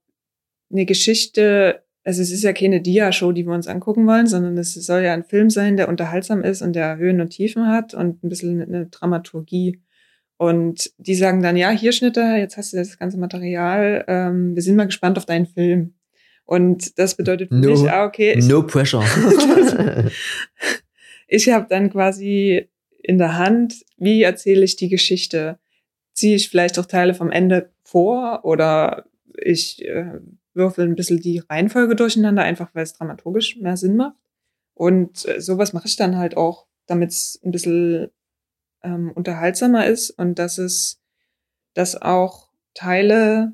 S3: eine Geschichte, also es ist ja keine Dia-Show, die wir uns angucken wollen, sondern es soll ja ein Film sein, der unterhaltsam ist und der Höhen und Tiefen hat und ein bisschen eine Dramaturgie. Und die sagen dann, ja, hier Schnitte, jetzt hast du das ganze Material, ähm, wir sind mal gespannt auf deinen Film. Und das bedeutet für no, mich, ah, okay.
S2: Ich, no pressure. [laughs]
S3: ich habe dann quasi in der Hand, wie erzähle ich die Geschichte? Ziehe ich vielleicht auch Teile vom Ende vor oder ich äh, würfel ein bisschen die Reihenfolge durcheinander, einfach weil es dramaturgisch mehr Sinn macht. Und äh, sowas mache ich dann halt auch, damit es ein bisschen ähm, unterhaltsamer ist und dass es, dass auch Teile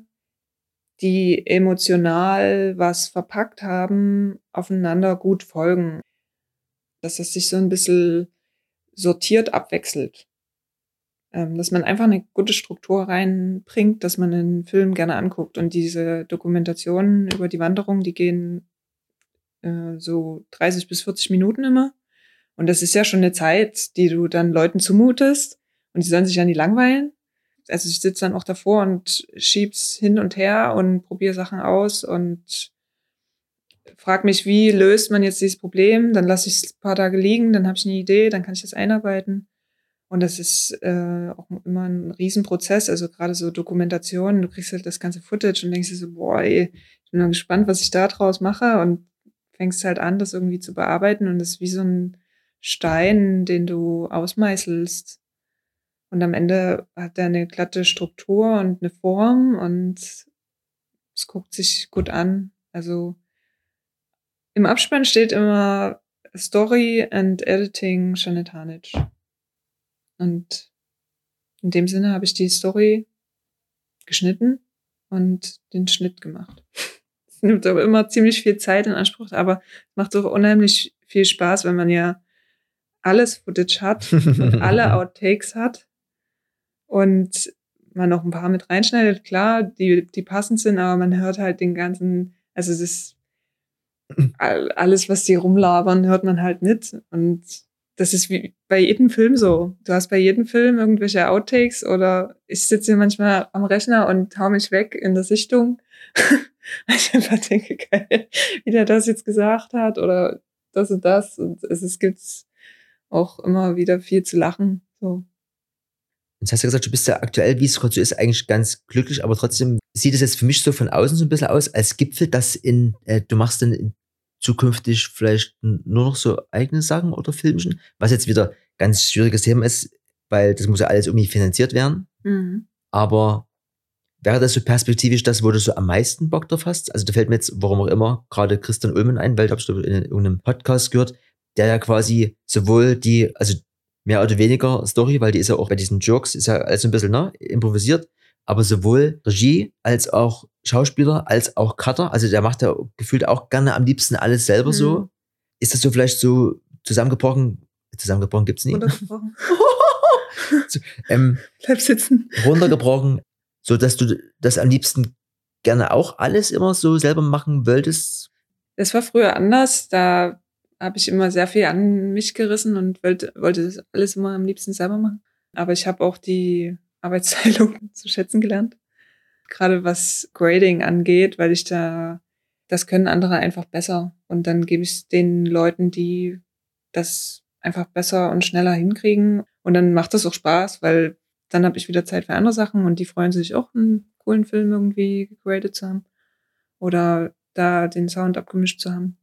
S3: die emotional was verpackt haben, aufeinander gut folgen. Dass es sich so ein bisschen sortiert abwechselt. Ähm, dass man einfach eine gute Struktur reinbringt, dass man einen Film gerne anguckt. Und diese Dokumentationen über die Wanderung, die gehen äh, so 30 bis 40 Minuten immer. Und das ist ja schon eine Zeit, die du dann Leuten zumutest. Und die sollen sich ja nie langweilen also ich sitze dann auch davor und schieb's hin und her und probiere Sachen aus und frag mich, wie löst man jetzt dieses Problem? Dann lasse ich es ein paar Tage liegen, dann habe ich eine Idee, dann kann ich das einarbeiten. Und das ist äh, auch immer ein Riesenprozess, also gerade so Dokumentation, du kriegst halt das ganze Footage und denkst dir so, boah, ey, ich bin mal gespannt, was ich da draus mache und fängst halt an, das irgendwie zu bearbeiten und das ist wie so ein Stein, den du ausmeißelst. Und am Ende hat er eine glatte Struktur und eine Form und es guckt sich gut an. Also im Abspann steht immer Story and Editing Janet Harnitsch. Und in dem Sinne habe ich die Story geschnitten und den Schnitt gemacht. [laughs] Es nimmt aber immer ziemlich viel Zeit in Anspruch, aber macht auch unheimlich viel Spaß, wenn man ja alles Footage hat und [laughs] alle Outtakes hat und man noch ein paar mit reinschneidet, klar, die, die passend sind, aber man hört halt den ganzen, also es ist [clears throat] alles, was die rumlabern, hört man halt mit. Und das ist wie bei jedem Film so. Du hast bei jedem Film irgendwelche Outtakes oder ich sitze hier manchmal am Rechner und hau mich weg in der Sichtung. [laughs] ich einfach denke, geil, wie der das jetzt gesagt hat oder das und das. Und es, es gibt auch immer wieder viel zu lachen. So.
S2: Jetzt hast du gesagt, du bist ja aktuell, wie es gerade so ist, eigentlich ganz glücklich, aber trotzdem sieht es jetzt für mich so von außen so ein bisschen aus, als Gipfel, dass in, äh, du machst dann zukünftig vielleicht nur noch so eigene Sachen oder Filmchen, was jetzt wieder ganz schwieriges Thema ist, weil das muss ja alles irgendwie finanziert werden. Mhm. Aber wäre das so perspektivisch das, wo du so am meisten Bock drauf hast? Also da fällt mir jetzt, warum auch immer, gerade Christian Ullmann ein, weil ich habe in irgendeinem Podcast gehört, der ja quasi sowohl die, also mehr oder weniger Story, weil die ist ja auch bei diesen Jokes, ist ja alles ein bisschen ne, improvisiert, aber sowohl Regie als auch Schauspieler als auch Cutter, also der macht ja gefühlt auch gerne am liebsten alles selber
S3: Mhm.
S2: so. Ist das so vielleicht so zusammengebrochen? Zusammengebrochen gibt's nie.
S3: Runtergebrochen. [laughs]
S2: Ähm,
S3: Bleib sitzen.
S2: runtergebrochen, so dass du das am liebsten gerne auch alles immer so selber machen wolltest.
S3: Das war früher anders. Da habe ich immer sehr viel an mich gerissen und wollte, wollte das alles immer am liebsten selber machen. Aber ich habe auch die [laughs] Arbeitsteilung zu schätzen gelernt. Gerade was Grading angeht, weil ich da, das können andere einfach besser. Und dann gebe ich den Leuten, die das einfach besser und schneller hinkriegen. Und dann macht das auch Spaß, weil dann habe ich wieder Zeit für andere Sachen und die freuen sich auch, einen coolen Film irgendwie gegradet zu haben. Oder da den Sound abgemischt zu haben.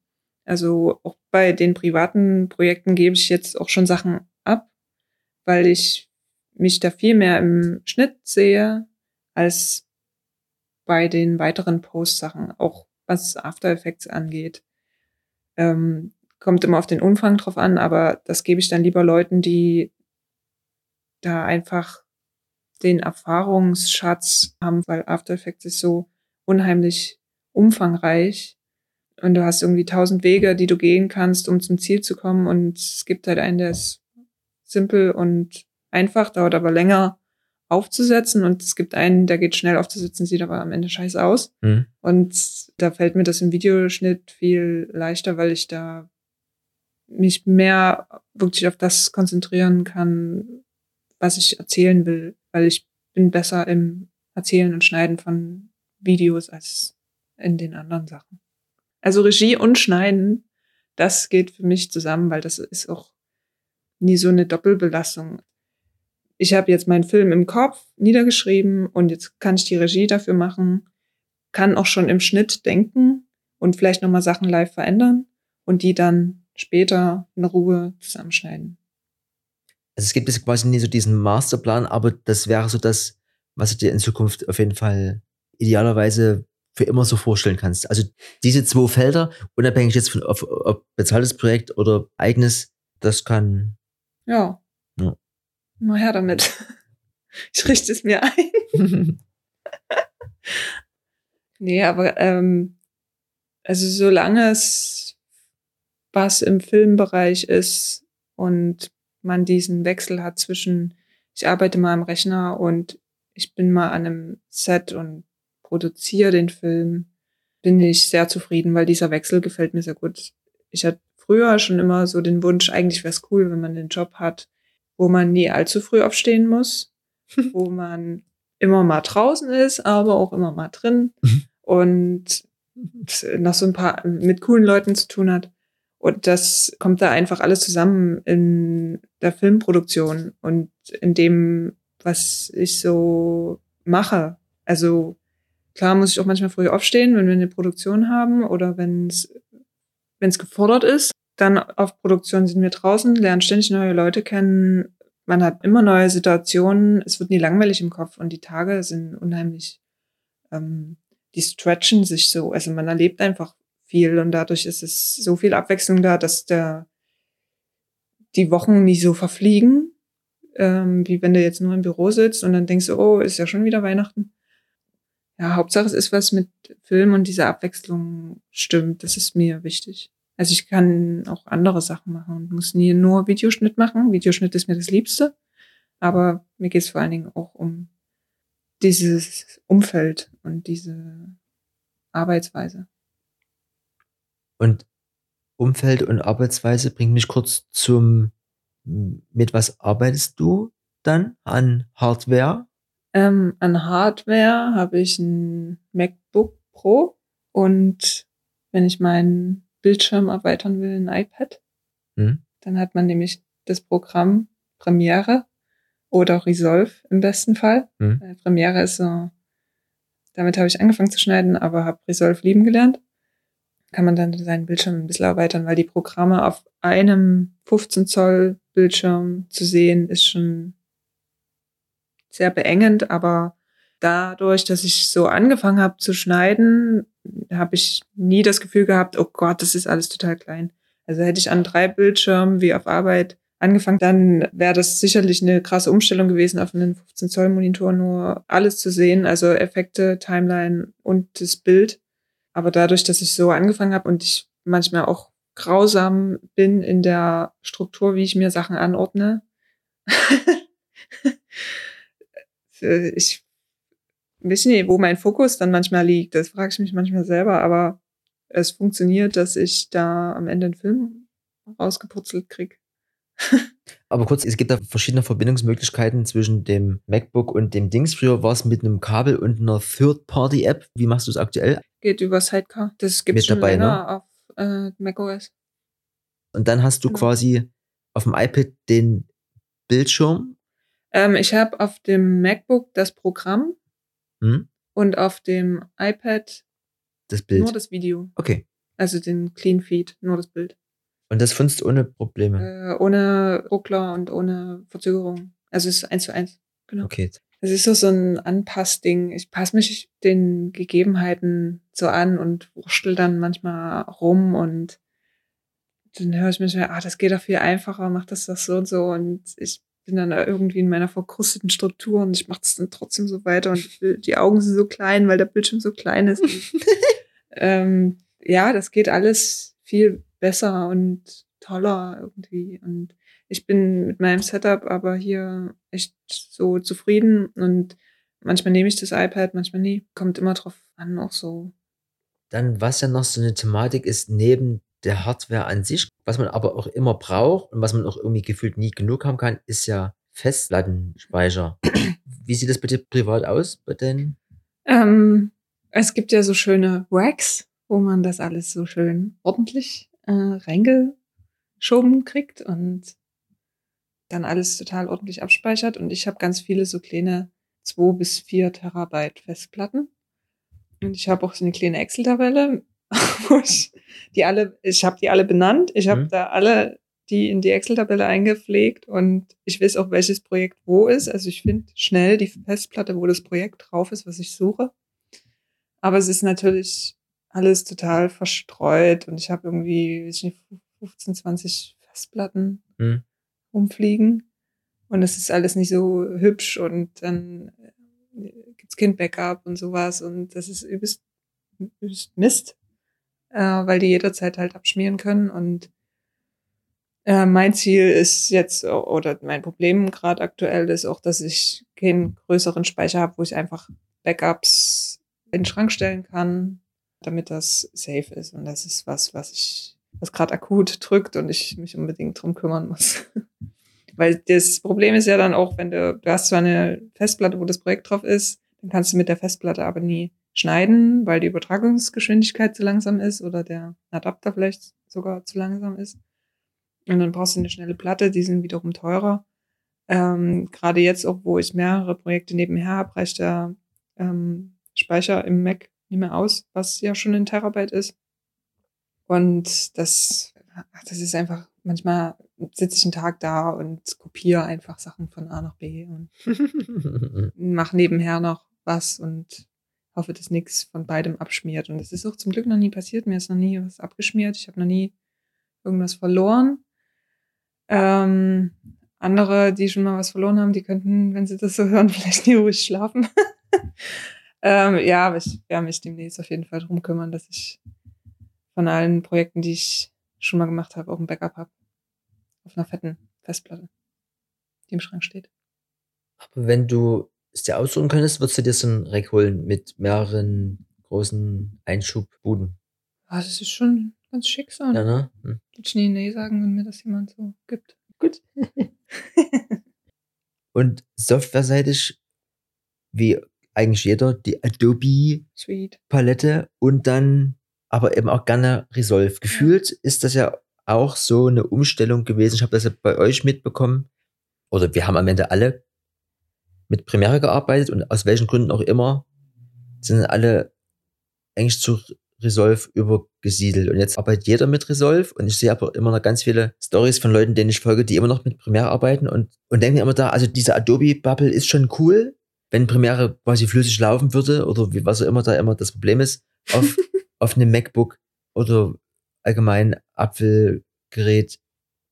S3: Also auch bei den privaten Projekten gebe ich jetzt auch schon Sachen ab, weil ich mich da viel mehr im Schnitt sehe als bei den weiteren Post-Sachen, auch was After Effects angeht. Ähm, kommt immer auf den Umfang drauf an, aber das gebe ich dann lieber Leuten, die da einfach den Erfahrungsschatz haben, weil After Effects ist so unheimlich umfangreich und du hast irgendwie tausend Wege, die du gehen kannst, um zum Ziel zu kommen und es gibt halt einen, der ist simpel und einfach, dauert aber länger aufzusetzen und es gibt einen, der geht schnell aufzusetzen, sieht aber am Ende scheiße aus.
S2: Hm.
S3: Und da fällt mir das im Videoschnitt viel leichter, weil ich da mich mehr wirklich auf das konzentrieren kann, was ich erzählen will, weil ich bin besser im Erzählen und Schneiden von Videos als in den anderen Sachen. Also Regie und Schneiden, das geht für mich zusammen, weil das ist auch nie so eine Doppelbelastung. Ich habe jetzt meinen Film im Kopf niedergeschrieben und jetzt kann ich die Regie dafür machen, kann auch schon im Schnitt denken und vielleicht nochmal Sachen live verändern und die dann später in Ruhe zusammenschneiden.
S2: Also es gibt jetzt quasi nie so diesen Masterplan, aber das wäre so das, was du dir in Zukunft auf jeden Fall idealerweise für immer so vorstellen kannst. Also diese zwei Felder, unabhängig jetzt von ob, ob bezahltes Projekt oder eigenes, das kann.
S3: Ja.
S2: Ja.
S3: Mal her damit. [laughs] Ich richte es mir ein. [laughs] Nee, aber ähm, also solange es was im Filmbereich ist und man diesen Wechsel hat zwischen, ich arbeite mal am Rechner und ich bin mal an einem Set und produziere den Film, bin ich sehr zufrieden, weil dieser Wechsel gefällt mir sehr gut. Ich hatte früher schon immer so den Wunsch, eigentlich wäre es cool, wenn man einen Job hat, wo man nie allzu früh aufstehen muss, [laughs] wo man immer mal draußen ist, aber auch immer mal drin und noch so ein paar mit coolen Leuten zu tun hat. Und das kommt da einfach alles zusammen in der Filmproduktion und in dem, was ich so mache. Also klar muss ich auch manchmal früh aufstehen, wenn wir eine Produktion haben oder wenn es gefordert ist. Dann auf Produktion sind wir draußen, lernen ständig neue Leute kennen. Man hat immer neue Situationen. Es wird nie langweilig im Kopf und die Tage sind unheimlich, ähm, die stretchen sich so. Also man erlebt einfach viel und dadurch ist es so viel Abwechslung da, dass der, die Wochen nicht so verfliegen, ähm, wie wenn du jetzt nur im Büro sitzt und dann denkst du, oh, ist ja schon wieder Weihnachten. Ja, Hauptsache es ist was mit Film und diese Abwechslung stimmt. Das ist mir wichtig. Also ich kann auch andere Sachen machen und muss nie nur Videoschnitt machen. Videoschnitt ist mir das Liebste. Aber mir geht es vor allen Dingen auch um dieses Umfeld und diese Arbeitsweise.
S2: Und Umfeld und Arbeitsweise bringt mich kurz zum, mit was arbeitest du dann an Hardware?
S3: Ähm, an Hardware habe ich ein MacBook Pro und wenn ich meinen Bildschirm erweitern will, ein iPad.
S2: Hm?
S3: Dann hat man nämlich das Programm Premiere oder Resolve im besten Fall.
S2: Hm.
S3: Weil Premiere ist so, damit habe ich angefangen zu schneiden, aber habe Resolve lieben gelernt. Kann man dann seinen Bildschirm ein bisschen erweitern, weil die Programme auf einem 15 Zoll Bildschirm zu sehen, ist schon sehr beengend, aber dadurch, dass ich so angefangen habe zu schneiden, habe ich nie das Gefühl gehabt, oh Gott, das ist alles total klein. Also hätte ich an drei Bildschirmen wie auf Arbeit angefangen, dann wäre das sicherlich eine krasse Umstellung gewesen, auf einen 15 Zoll Monitor nur alles zu sehen, also Effekte, Timeline und das Bild. Aber dadurch, dass ich so angefangen habe und ich manchmal auch grausam bin in der Struktur, wie ich mir Sachen anordne, [laughs] ich weiß nicht, wo mein Fokus dann manchmal liegt. Das frage ich mich manchmal selber, aber es funktioniert, dass ich da am Ende einen Film rausgeputzelt krieg. [laughs]
S2: Aber kurz, es gibt da verschiedene Verbindungsmöglichkeiten zwischen dem MacBook und dem Dings. Früher war es mit einem Kabel und einer Third-Party-App. Wie machst du es aktuell?
S3: Geht über Sidecar. Das gibt es schon dabei, länger ne? auf äh, macOS.
S2: Und dann hast du genau. quasi auf dem iPad den Bildschirm?
S3: Ähm, ich habe auf dem MacBook das Programm hm? und auf dem iPad
S2: das Bild.
S3: nur das Video.
S2: Okay.
S3: Also den Clean Feed, nur das Bild.
S2: Und das findest du ohne Probleme?
S3: Äh, ohne Ruckler und ohne Verzögerung. Also es ist eins zu eins. Genau.
S2: Okay.
S3: Das ist so, so ein Anpassding. Ich passe mich den Gegebenheiten so an und wurschtel dann manchmal rum und dann höre ich mir schon, ah, das geht doch viel einfacher, mach das doch so und so. Und ich bin dann irgendwie in meiner verkrusteten Struktur und ich mache das dann trotzdem so weiter und die Augen sind so klein, weil der Bildschirm so klein ist. Und, [laughs] ähm, ja, das geht alles viel besser und toller irgendwie. Und ich bin mit meinem Setup aber hier echt so zufrieden und manchmal nehme ich das iPad, manchmal nie. Kommt immer drauf an, auch so.
S2: Dann, was ja noch so eine Thematik ist, neben der Hardware an sich, was man aber auch immer braucht und was man auch irgendwie gefühlt nie genug haben kann, ist ja Festplattenspeicher. [clears throat] Wie sieht das bitte privat aus bei denen?
S3: Ähm, es gibt ja so schöne Racks, wo man das alles so schön ordentlich äh, reingeschoben kriegt und dann alles total ordentlich abspeichert. Und ich habe ganz viele so kleine 2 bis 4 Terabyte Festplatten. Und ich habe auch so eine kleine Excel-Tabelle, die alle, ich habe die alle benannt. Ich habe mhm. da alle die in die Excel-Tabelle eingepflegt und ich weiß auch, welches Projekt wo ist. Also ich finde schnell die Festplatte, wo das Projekt drauf ist, was ich suche. Aber es ist natürlich alles total verstreut und ich habe irgendwie, weiß ich nicht, 15, 20 Festplatten mhm. rumfliegen. Und es ist alles nicht so hübsch und dann gibt's Kind-Backup und sowas und das ist übelst, übelst Mist äh, weil die jederzeit halt abschmieren können. Und äh, mein Ziel ist jetzt, oder mein Problem gerade aktuell ist auch, dass ich keinen größeren Speicher habe, wo ich einfach Backups in den Schrank stellen kann, damit das safe ist. Und das ist was, was ich, was gerade akut drückt und ich mich unbedingt drum kümmern muss. [laughs] Weil das Problem ist ja dann auch, wenn du, du hast zwar eine Festplatte, wo das Projekt drauf ist, dann kannst du mit der Festplatte aber nie schneiden, weil die Übertragungsgeschwindigkeit zu langsam ist oder der Adapter vielleicht sogar zu langsam ist. Und dann brauchst du eine schnelle Platte, die sind wiederum teurer. Ähm, Gerade jetzt auch, wo ich mehrere Projekte nebenher habe, reicht der ähm, Speicher im Mac nicht mehr aus, was ja schon ein Terabyte ist. Und das, das ist einfach, manchmal sitze ich einen Tag da und kopiere einfach Sachen von A nach B und [laughs] mache nebenher noch was und hoffe, dass nichts von beidem abschmiert. Und es ist auch zum Glück noch nie passiert. Mir ist noch nie was abgeschmiert. Ich habe noch nie irgendwas verloren. Ähm, andere, die schon mal was verloren haben, die könnten, wenn sie das so hören, [laughs] vielleicht nie ruhig schlafen. [laughs] ähm, ja, aber ich werde mich demnächst auf jeden Fall darum kümmern, dass ich von allen Projekten, die ich schon mal gemacht habe, auch ein Backup habe. Auf einer fetten Festplatte, die im Schrank steht.
S2: Aber wenn du es dir aussuchen könntest, würdest du dir so ein Rack holen mit mehreren großen Einschubbuden?
S3: Ah, das ist schon ganz schick so.
S2: Ja, ne? Hm.
S3: Ich nie nee sagen, wenn mir das jemand so gibt.
S2: Gut. [laughs] Und softwareseitig, wie eigentlich jeder, die Adobe
S3: Sweet.
S2: Palette und dann aber eben auch gerne Resolve. Gefühlt ja. ist das ja auch so eine Umstellung gewesen. Ich habe das ja bei euch mitbekommen. Oder wir haben am Ende alle mit Premiere gearbeitet und aus welchen Gründen auch immer sind alle eigentlich zu Resolve übergesiedelt. Und jetzt arbeitet jeder mit Resolve und ich sehe aber immer noch ganz viele Stories von Leuten, denen ich folge, die immer noch mit Premiere arbeiten und, und denken immer da, also diese Adobe-Bubble ist schon cool, wenn Premiere quasi flüssig laufen würde oder wie, was auch immer da immer das Problem ist, auf, [laughs] auf einem MacBook oder allgemein Apfelgerät,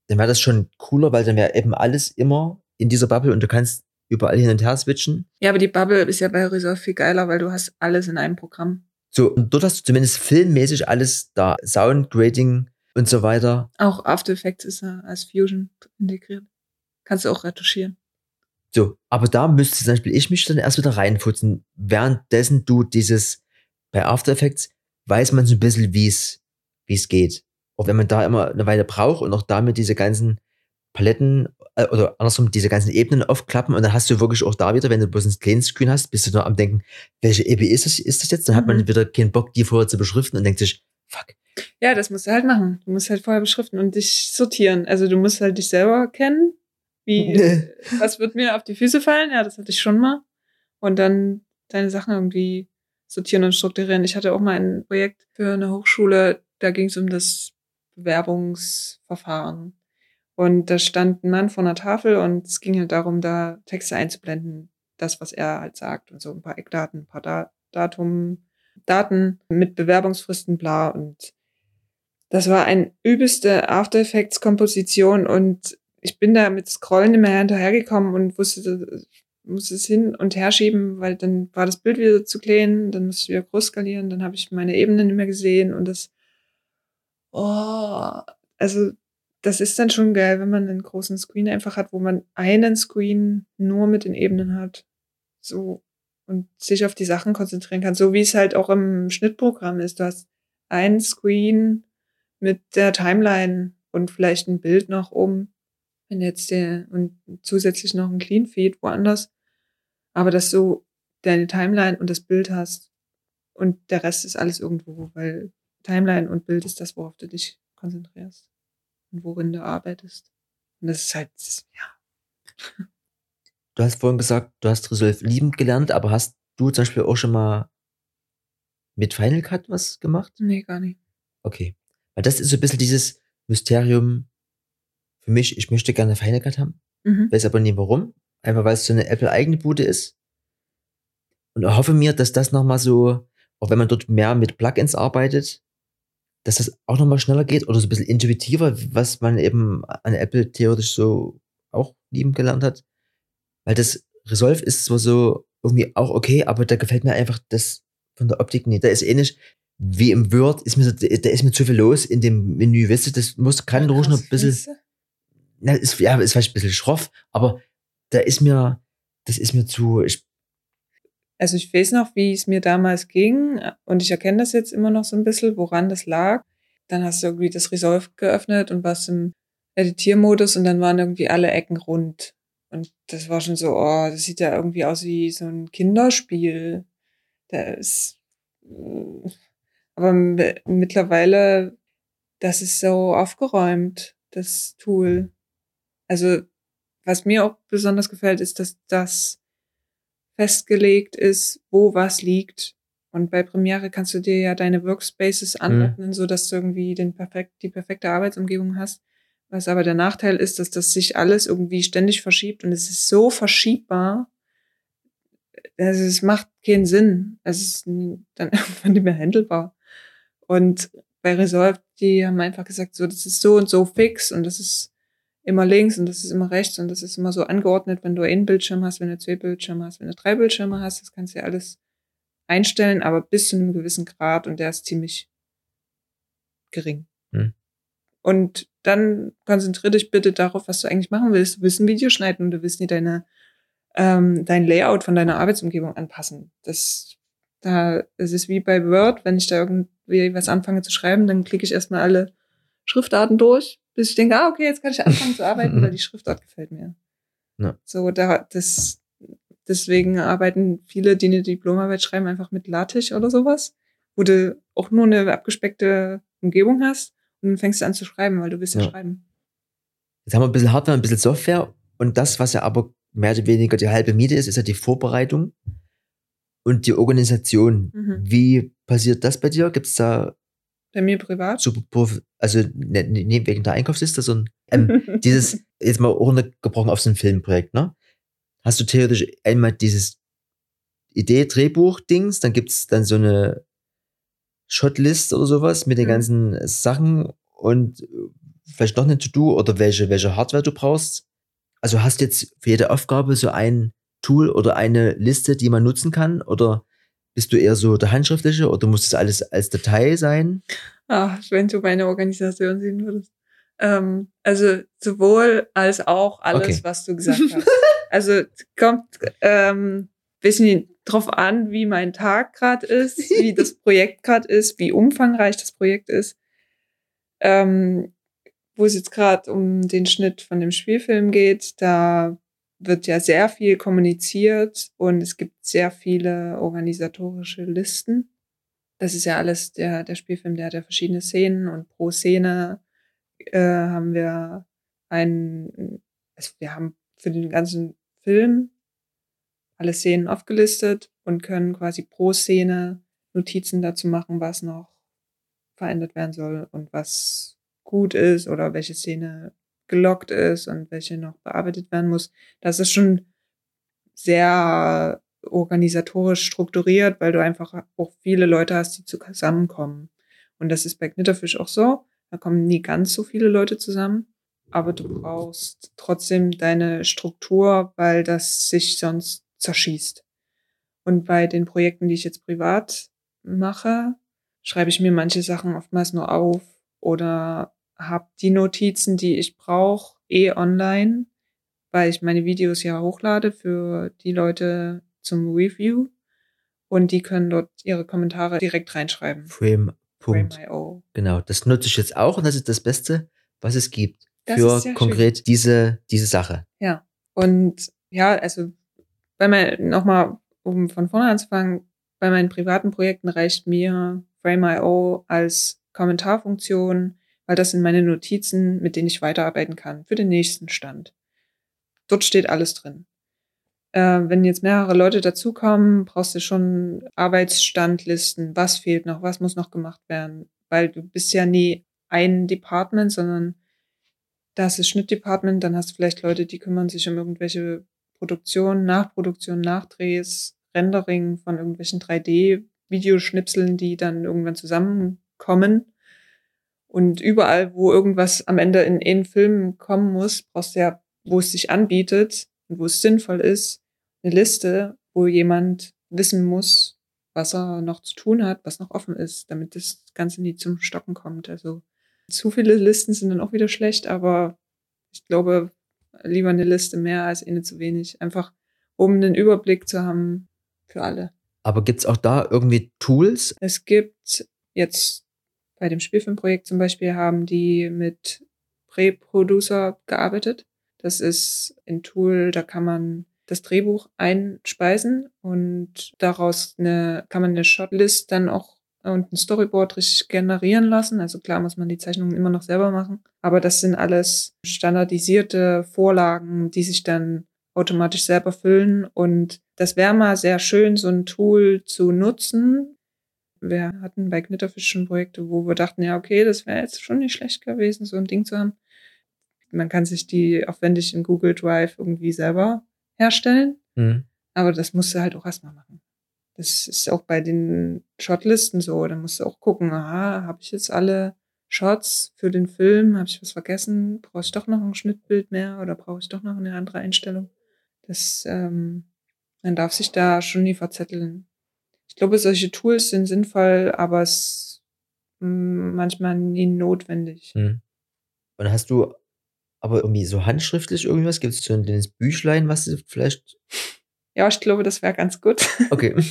S2: dann wäre das schon cooler, weil dann wäre eben alles immer in dieser Bubble und du kannst überall hin und her switchen.
S3: Ja, aber die Bubble ist ja bei Resolve viel geiler, weil du hast alles in einem Programm.
S2: So, und dort hast du zumindest filmmäßig alles da. Sound, Grading und so weiter.
S3: Auch After Effects ist ja als Fusion integriert. Kannst du auch retuschieren.
S2: So, aber da müsste zum Beispiel ich mich dann erst wieder reinfutzen. Währenddessen du dieses, bei After Effects weiß man so ein bisschen, wie es geht. Auch wenn man da immer eine Weile braucht und auch damit diese ganzen Paletten äh, oder andersrum diese ganzen Ebenen aufklappen und dann hast du wirklich auch da wieder, wenn du bloß ein kleines Screen hast, bist du nur am denken, welche EB ist das, ist das jetzt? Dann hat man
S3: Mhm.
S2: wieder keinen Bock, die vorher zu beschriften und denkt sich, fuck.
S3: Ja, das musst du halt machen. Du musst halt vorher beschriften und dich sortieren. Also du musst halt dich selber kennen. Wie, [laughs] was wird mir auf die Füße fallen? Ja, das hatte ich schon mal. Und dann deine Sachen irgendwie sortieren und strukturieren. Ich hatte auch mal ein Projekt für eine Hochschule, da ging es um das Bewerbungsverfahren. Und da stand ein Mann vor einer Tafel und es ging halt darum, da Texte einzublenden, das, was er halt sagt und so ein paar Eckdaten, ein paar da Datum, Daten mit Bewerbungsfristen, bla. Und das war ein übelste After Effects Komposition und ich bin da mit Scrollen immer hinterhergekommen und wusste, musste es hin und her schieben, weil dann war das Bild wieder zu klein, dann musste ich wieder groß skalieren, dann habe ich meine Ebenen nicht mehr gesehen und das, oh, also das ist dann schon geil, wenn man einen großen Screen einfach hat, wo man einen Screen nur mit den Ebenen hat. So. Und sich auf die Sachen konzentrieren kann. So wie es halt auch im Schnittprogramm ist. Du hast einen Screen mit der Timeline und vielleicht ein Bild noch oben. Wenn jetzt der, und zusätzlich noch ein Clean Feed woanders. Aber dass du deine Timeline und das Bild hast und der Rest ist alles irgendwo, weil Timeline und Bild ist das, worauf du dich konzentrierst und worin du arbeitest. Und das ist halt, ja.
S2: Du hast vorhin gesagt, du hast Resolve liebend gelernt, aber hast du zum Beispiel auch schon mal mit Final Cut was gemacht?
S3: Nee, gar nicht.
S2: Okay. Weil das ist so ein bisschen dieses Mysterium für mich. Ich möchte gerne Final Cut haben,
S3: Mhm.
S2: weiß aber nie warum. Einfach weil es so eine Apple-eigene Bude ist. Und erhoffe mir, dass das nochmal so, auch wenn man dort mehr mit Plugins arbeitet, dass das auch nochmal schneller geht oder so ein bisschen intuitiver, was man eben an Apple theoretisch so auch lieben gelernt hat. Weil das Resolve ist zwar so irgendwie auch okay, aber da gefällt mir einfach das von der Optik nicht. Da ist ähnlich wie im Word, ist mir, da ist mir zu viel los in dem Menü. Weißt du, das muss, kann ruhig noch ein bisschen, na, ist, ja, ist vielleicht ein bisschen schroff, aber da ist mir, das ist mir zu, ich,
S3: Also ich weiß noch, wie es mir damals ging und ich erkenne das jetzt immer noch so ein bisschen, woran das lag. Dann hast du irgendwie das Resolve geöffnet und warst im Editiermodus und dann waren irgendwie alle Ecken rund. Und das war schon so, oh, das sieht ja irgendwie aus wie so ein Kinderspiel. Da äh, aber mittlerweile, das ist so aufgeräumt, das Tool. Also, was mir auch besonders gefällt, ist, dass das festgelegt ist, wo was liegt. Und bei Premiere kannst du dir ja deine Workspaces anordnen, so dass du irgendwie den perfekt, die perfekte Arbeitsumgebung hast. Was aber der Nachteil ist, dass das sich alles irgendwie ständig verschiebt und es ist so verschiebbar. Also es macht keinen Sinn. Es ist dann [laughs] irgendwann nicht mehr handelbar. Und bei Resolve, die haben einfach gesagt, so, das ist so und so fix und das ist immer links und das ist immer rechts und das ist immer so angeordnet, wenn du einen Bildschirm hast, wenn du zwei Bildschirme hast, wenn du drei Bildschirme hast, das kannst du ja alles einstellen, aber bis zu einem gewissen Grad und der ist ziemlich gering.
S2: Hm.
S3: Und dann konzentrier dich bitte darauf, was du eigentlich machen willst. Du willst ein Video schneiden und du willst nicht deine, ähm, dein Layout von deiner Arbeitsumgebung anpassen. Das, da, es ist wie bei Word, wenn ich da irgendwie was anfange zu schreiben, dann klicke ich erstmal alle Schriftarten durch, bis ich denke, ah, okay, jetzt kann ich anfangen zu arbeiten, [laughs] weil die Schriftart gefällt mir.
S2: Ja.
S3: So, da, das, deswegen arbeiten viele, die eine Diplomarbeit schreiben, einfach mit LaTeX oder sowas, wo du auch nur eine abgespeckte Umgebung hast und dann fängst du an zu schreiben, weil du willst ja,
S2: Ja.
S3: schreiben.
S2: Jetzt haben wir ein bisschen Hardware, ein bisschen Software und das, was ja aber mehr oder weniger die halbe Miete ist, ist ja die Vorbereitung und die Organisation.
S3: Mhm.
S2: Wie passiert das bei dir? Gibt es da
S3: Bei mir privat.
S2: super, also ne, ne, ne, wegen der Einkaufsliste, sondern ähm, [laughs] dieses, jetzt mal runtergebrochen auf so ein Filmprojekt, ne? Hast du theoretisch einmal dieses Idee, Drehbuch, Dings, dann gibt's dann so eine Shotlist oder sowas mit den
S3: Mhm.
S2: ganzen Sachen und äh, vielleicht noch eine To-Do oder welche, welche Hardware du brauchst. Also hast du jetzt für jede Aufgabe so ein Tool oder eine Liste, die man nutzen kann? Oder bist du eher so der Handschriftliche oder muss das alles als Datei sein?
S3: Ach, wenn du meine Organisation sehen würdest. Ähm, also sowohl als auch alles,
S2: Okay.
S3: was du gesagt hast. [laughs] Also es kommt ähm, bisschen drauf an, wie mein Tag gerade ist, wie das [laughs] Projekt gerade ist, wie umfangreich das Projekt ist. Ähm, wo es jetzt gerade um den Schnitt von dem Spielfilm geht, da wird ja sehr viel kommuniziert und es gibt sehr viele organisatorische Listen. Das ist ja alles der, der Spielfilm, der hat ja verschiedene Szenen und pro Szene äh, haben wir einen, also wir haben für den ganzen Film alle Szenen aufgelistet und können quasi pro Szene Notizen dazu machen, was noch verändert werden soll und was gut ist oder welche Szene gelockt ist und welche noch bearbeitet werden muss. Das ist schon sehr organisatorisch strukturiert, weil du einfach auch viele Leute hast, die zusammenkommen. Und das ist bei Knitterfisch auch so. Da kommen nie ganz so viele Leute zusammen, aber du brauchst trotzdem deine Struktur, weil das sich sonst zerschießt. Und bei den Projekten, die ich jetzt privat mache, schreibe ich mir manche Sachen oftmals nur auf oder habe die Notizen, die ich brauche, eh online, weil ich meine Videos ja hochlade für die Leute zum Review und die können dort ihre Kommentare direkt reinschreiben.
S2: Frame, Punkt.
S3: Frame.io.
S2: Genau, das nutze ich jetzt auch und das ist das Beste, was es gibt
S3: Das
S2: für konkret diese, diese Sache.
S3: Ja. Und ja, also bei mein, nochmal, um von vorne anzufangen, bei meinen privaten Projekten reicht mir Frame.io als Kommentarfunktion, weil das sind meine Notizen, mit denen ich weiterarbeiten kann für den nächsten Stand. Dort steht alles drin. Äh, wenn jetzt mehrere Leute dazukommen, brauchst du schon Arbeitsstandlisten. Was fehlt noch? Was muss noch gemacht werden? Weil du bist ja nie ein Department, sondern das ist Schnittdepartment. Dann hast du vielleicht Leute, die kümmern sich um irgendwelche Produktion, Nachproduktion, Nachdrehs, Rendering von irgendwelchen 3D-Videoschnipseln, die dann irgendwann zusammenkommen. Und überall, wo irgendwas am Ende in einen Film kommen muss, brauchst du ja, wo es sich anbietet und wo es sinnvoll ist, eine Liste, wo jemand wissen muss, was er noch zu tun hat, was noch offen ist, damit das Ganze nie zum Stocken kommt. Also zu viele Listen sind dann auch wieder schlecht, aber ich glaube, lieber eine Liste mehr als eine zu wenig. Einfach, um einen Überblick zu haben für alle.
S2: Aber gibt's auch da irgendwie Tools?
S3: Es gibt jetzt bei dem Spielfilmprojekt zum Beispiel haben die mit Pre-Producer gearbeitet. Das ist ein Tool, da kann man das Drehbuch einspeisen und daraus eine, kann man eine Shotlist dann auch und ein Storyboard richtig generieren lassen. Also klar muss man die Zeichnungen immer noch selber machen. Aber das sind alles standardisierte Vorlagen, die sich dann automatisch selber füllen. Und das wäre mal sehr schön, so ein Tool zu nutzen. Wir hatten bei Knitterfisch schon Projekte, wo wir dachten, ja, okay, das wäre jetzt schon nicht schlecht gewesen, so ein Ding zu haben. Man kann sich die aufwendig in Google Drive irgendwie selber herstellen.
S2: Hm.
S3: Aber das musst du halt auch erstmal machen. Das ist auch bei den Shotlisten so. Da musst du auch gucken, aha, habe ich jetzt alle Shots für den Film? Habe ich was vergessen? Brauche ich doch noch ein Schnittbild mehr oder brauche ich doch noch eine andere Einstellung? Das, ähm, man darf sich da schon nie verzetteln. Ich glaube, solche Tools sind sinnvoll, aber es mh, manchmal nie notwendig.
S2: Hm. Und hast du aber irgendwie so handschriftlich irgendwas? Gibt es so ein kleines Büchlein, was du vielleicht. [laughs]
S3: Ja, ich glaube, das wäre ganz gut.
S2: Okay. [laughs]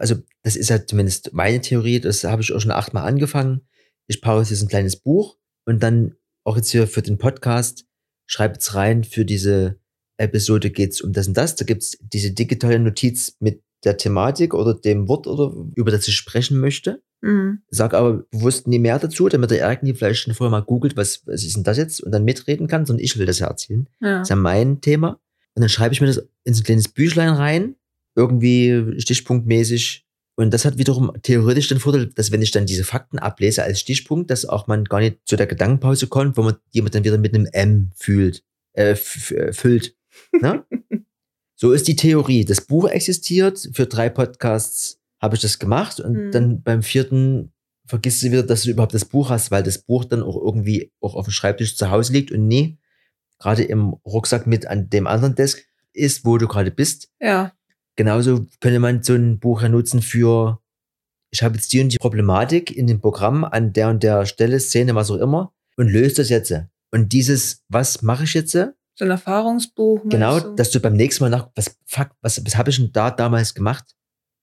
S2: Also, das ist halt zumindest meine Theorie, das habe ich auch schon achtmal angefangen. Ich baue jetzt ein kleines Buch und dann auch jetzt hier für den Podcast, schreibe jetzt rein, für diese Episode geht's um das und das. Da gibt's diese digitale Notiz mit der Thematik oder dem Wort oder über das ich sprechen möchte.
S3: Mhm.
S2: Sag aber bewusst nie mehr dazu, damit der irgendwie vielleicht schon vorher mal googelt, was, was ist denn das jetzt und dann mitreden kann, sondern ich will das ja erzählen.
S3: Ja.
S2: Das ist ja mein Thema. Und dann schreibe ich mir das in so ein kleines Büchlein rein, irgendwie stichpunktmäßig. Und das hat wiederum theoretisch den Vorteil, dass wenn ich dann diese Fakten ablese als Stichpunkt, dass auch man gar nicht zu der Gedankenpause kommt, wo man jemand dann wieder mit einem M fühlt, äh, füllt. Ne? [laughs] So ist die Theorie. Das Buch existiert. Für drei Podcasts habe ich das gemacht und
S3: Mhm.
S2: dann beim vierten vergisst du wieder, dass du überhaupt das Buch hast, weil das Buch dann auch irgendwie auch auf dem Schreibtisch zu Hause liegt und nie gerade im Rucksack mit an dem anderen Desk ist, wo du gerade bist.
S3: Ja.
S2: Genauso könnte man so ein Buch ja nutzen für, ich habe jetzt die und die Problematik in dem Programm an der und der Stelle, Szene, was auch immer, und löse das jetzt. Und dieses, was mache ich jetzt?
S3: So ein Erfahrungsbuch.
S2: Genau,
S3: du?
S2: dass du beim nächsten Mal nach, was, fuck, was, was habe ich denn da damals gemacht?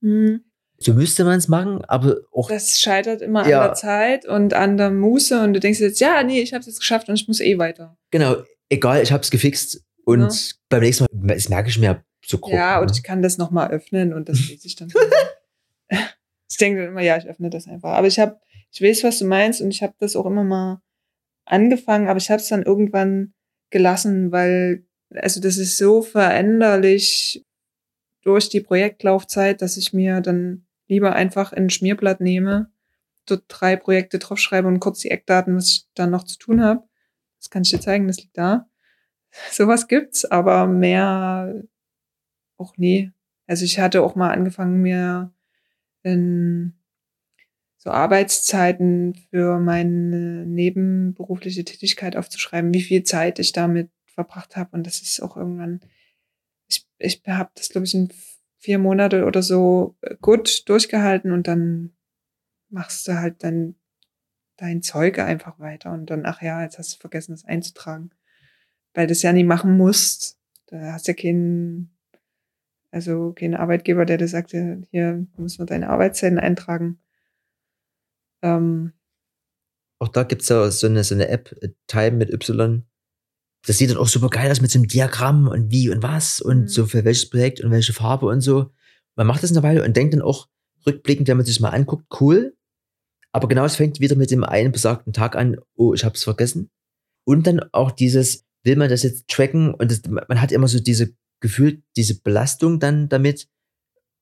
S3: Hm.
S2: So müsste man es machen, aber auch,
S3: Das scheitert immer
S2: Ja.
S3: an der Zeit und an der Muße und du denkst jetzt, ja, nee, ich habe es jetzt geschafft und ich muss eh weiter.
S2: genau, egal, ich habe es gefixt. Und
S3: Ja.
S2: beim nächsten Mal, das merke ich mir so grob.
S3: ja, und
S2: ne?
S3: ich kann das nochmal öffnen und das lese ich dann. [laughs] ich denke dann immer, ja, ich öffne das einfach. Aber ich habe, ich weiß, was du meinst und ich habe das auch immer mal angefangen, aber ich habe es dann irgendwann gelassen, weil, also das ist so veränderlich durch die Projektlaufzeit, dass ich mir dann lieber einfach ein Schmierblatt nehme, dort drei Projekte draufschreibe und kurz die Eckdaten, was ich dann noch zu tun habe. Das kann ich dir zeigen, das liegt da. [laughs] Sowas gibt's, aber mehr auch nie. Also ich hatte auch mal angefangen, mir in so Arbeitszeiten für meine nebenberufliche Tätigkeit aufzuschreiben, wie viel Zeit ich damit verbracht habe. Und das ist auch irgendwann, ich, ich habe das, glaube ich, in vier Monate oder so gut durchgehalten und dann machst du halt dann dein Zeug einfach weiter und dann, ach ja, jetzt hast du vergessen, das einzutragen. Weil du das ja nie machen musst. Da hast du ja keinen, also keinen Arbeitgeber, der dir sagt, hier muss man deine Arbeitszeiten eintragen. Ähm,
S2: Auch da gibt's ja so eine, so eine App, äh, Time mit Y. Das sieht dann auch super geil aus mit so einem Diagramm und wie und was und
S3: Mhm.
S2: so für welches Projekt und welche Farbe und so. Man macht das eine Weile und denkt dann auch rückblickend, wenn man sich mal anguckt, cool. Aber genau, es fängt wieder mit dem einen besagten Tag an, oh, ich hab's vergessen. Und dann auch dieses, will man das jetzt tracken? Und das, man hat immer so diese Gefühl, diese Belastung dann damit.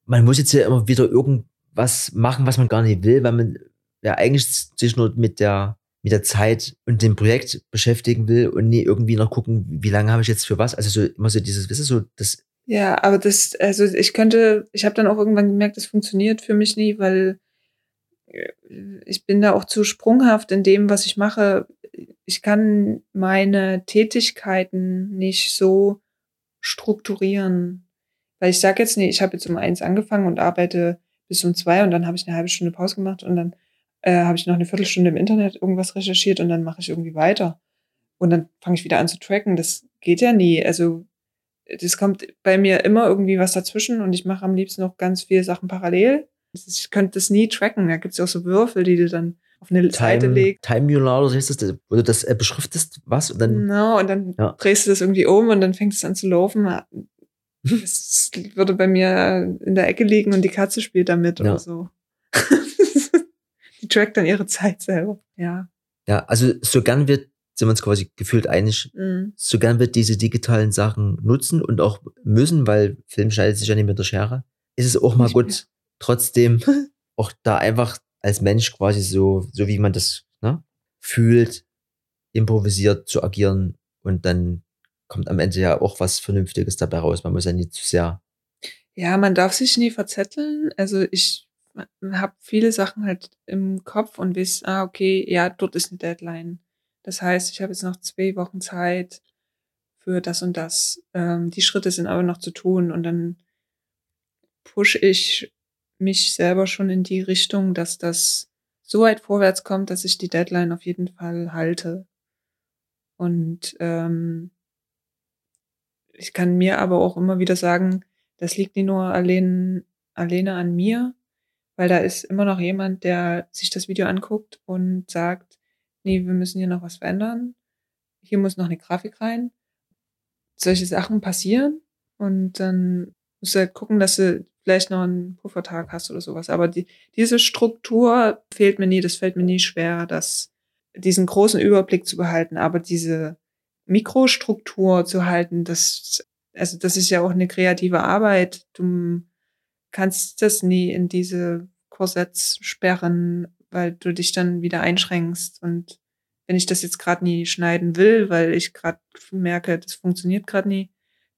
S2: Man muss jetzt ja immer wieder irgendwas machen, was man gar nicht will, weil man ja eigentlich sich nur mit der, mit der Zeit und dem Projekt beschäftigen will und nie irgendwie noch gucken, wie lange habe ich jetzt für was. Also so immer so dieses, wisst ihr, so das,
S3: Ja, aber das, also ich könnte, ich habe dann auch irgendwann gemerkt, das funktioniert für mich nie, weil äh, ich bin da auch zu sprunghaft in dem, was ich mache. Ich kann meine Tätigkeiten nicht so strukturieren. Weil ich sage jetzt nicht, ich habe jetzt um eins angefangen und arbeite bis um zwei und dann habe ich eine halbe Stunde Pause gemacht und dann äh, habe ich noch eine Viertelstunde im Internet irgendwas recherchiert und dann mache ich irgendwie weiter. Und dann fange ich wieder an zu tracken. Das geht ja nie. Also das kommt bei mir immer irgendwie was dazwischen und ich mache am liebsten noch ganz viele Sachen parallel. Ich könnte das nie tracken. Da gibt es ja auch so Würfel, die du dann auf eine Seite
S2: Time,
S3: legst.
S2: Time Mular oder so heißt das, wo du das äh, beschriftest, was? Und dann,
S3: Genau, und dann
S2: Ja.
S3: drehst du das irgendwie um und dann fängt es an zu laufen. [laughs] Das würde bei mir in der Ecke liegen und die Katze spielt damit
S2: Ja.
S3: oder so. Die trackt dann ihre Zeit selber. Ja.
S2: ja, also so gern wird, sind wir uns quasi gefühlt einig,
S3: Mhm.
S2: so gern wird diese digitalen Sachen nutzen und auch müssen, weil Film schneidet sich ja nicht mit der Schere, ist es auch mal
S3: Nicht
S2: gut, trotzdem auch da einfach als Mensch quasi so, so wie man das ne, fühlt, improvisiert zu agieren und dann kommt am Ende ja auch was Vernünftiges dabei raus. Man muss ja nicht zu sehr.
S3: Ja, man darf sich nie verzetteln. Also ich habe viele Sachen halt im Kopf und weiß, ah, okay, ja, dort ist eine Deadline. Das heißt, ich habe jetzt noch zwei Wochen Zeit für das und das. Ähm, die Schritte sind aber noch zu tun und dann push ich mich selber schon in die Richtung, dass das so weit vorwärts kommt, dass ich die Deadline auf jeden Fall halte. Und ähm, ich kann mir aber auch immer wieder sagen, das liegt nicht nur allein, alleine an mir, weil da ist immer noch jemand, der sich das Video anguckt und sagt, nee, wir müssen hier noch was verändern. Hier muss noch eine Grafik rein. Solche Sachen passieren und dann musst du halt gucken, dass du vielleicht noch einen Puffertag hast oder sowas. Aber die, diese Struktur fehlt mir nie, das fällt mir nie schwer, das, diesen großen Überblick zu behalten. Aber diese Mikrostruktur zu halten, das, also das ist ja auch eine kreative Arbeit. Du kannst das nie in diese Korsetts sperren, weil du dich dann wieder einschränkst. Und wenn ich das jetzt gerade nie schneiden will, weil ich gerade merke, das funktioniert gerade nie,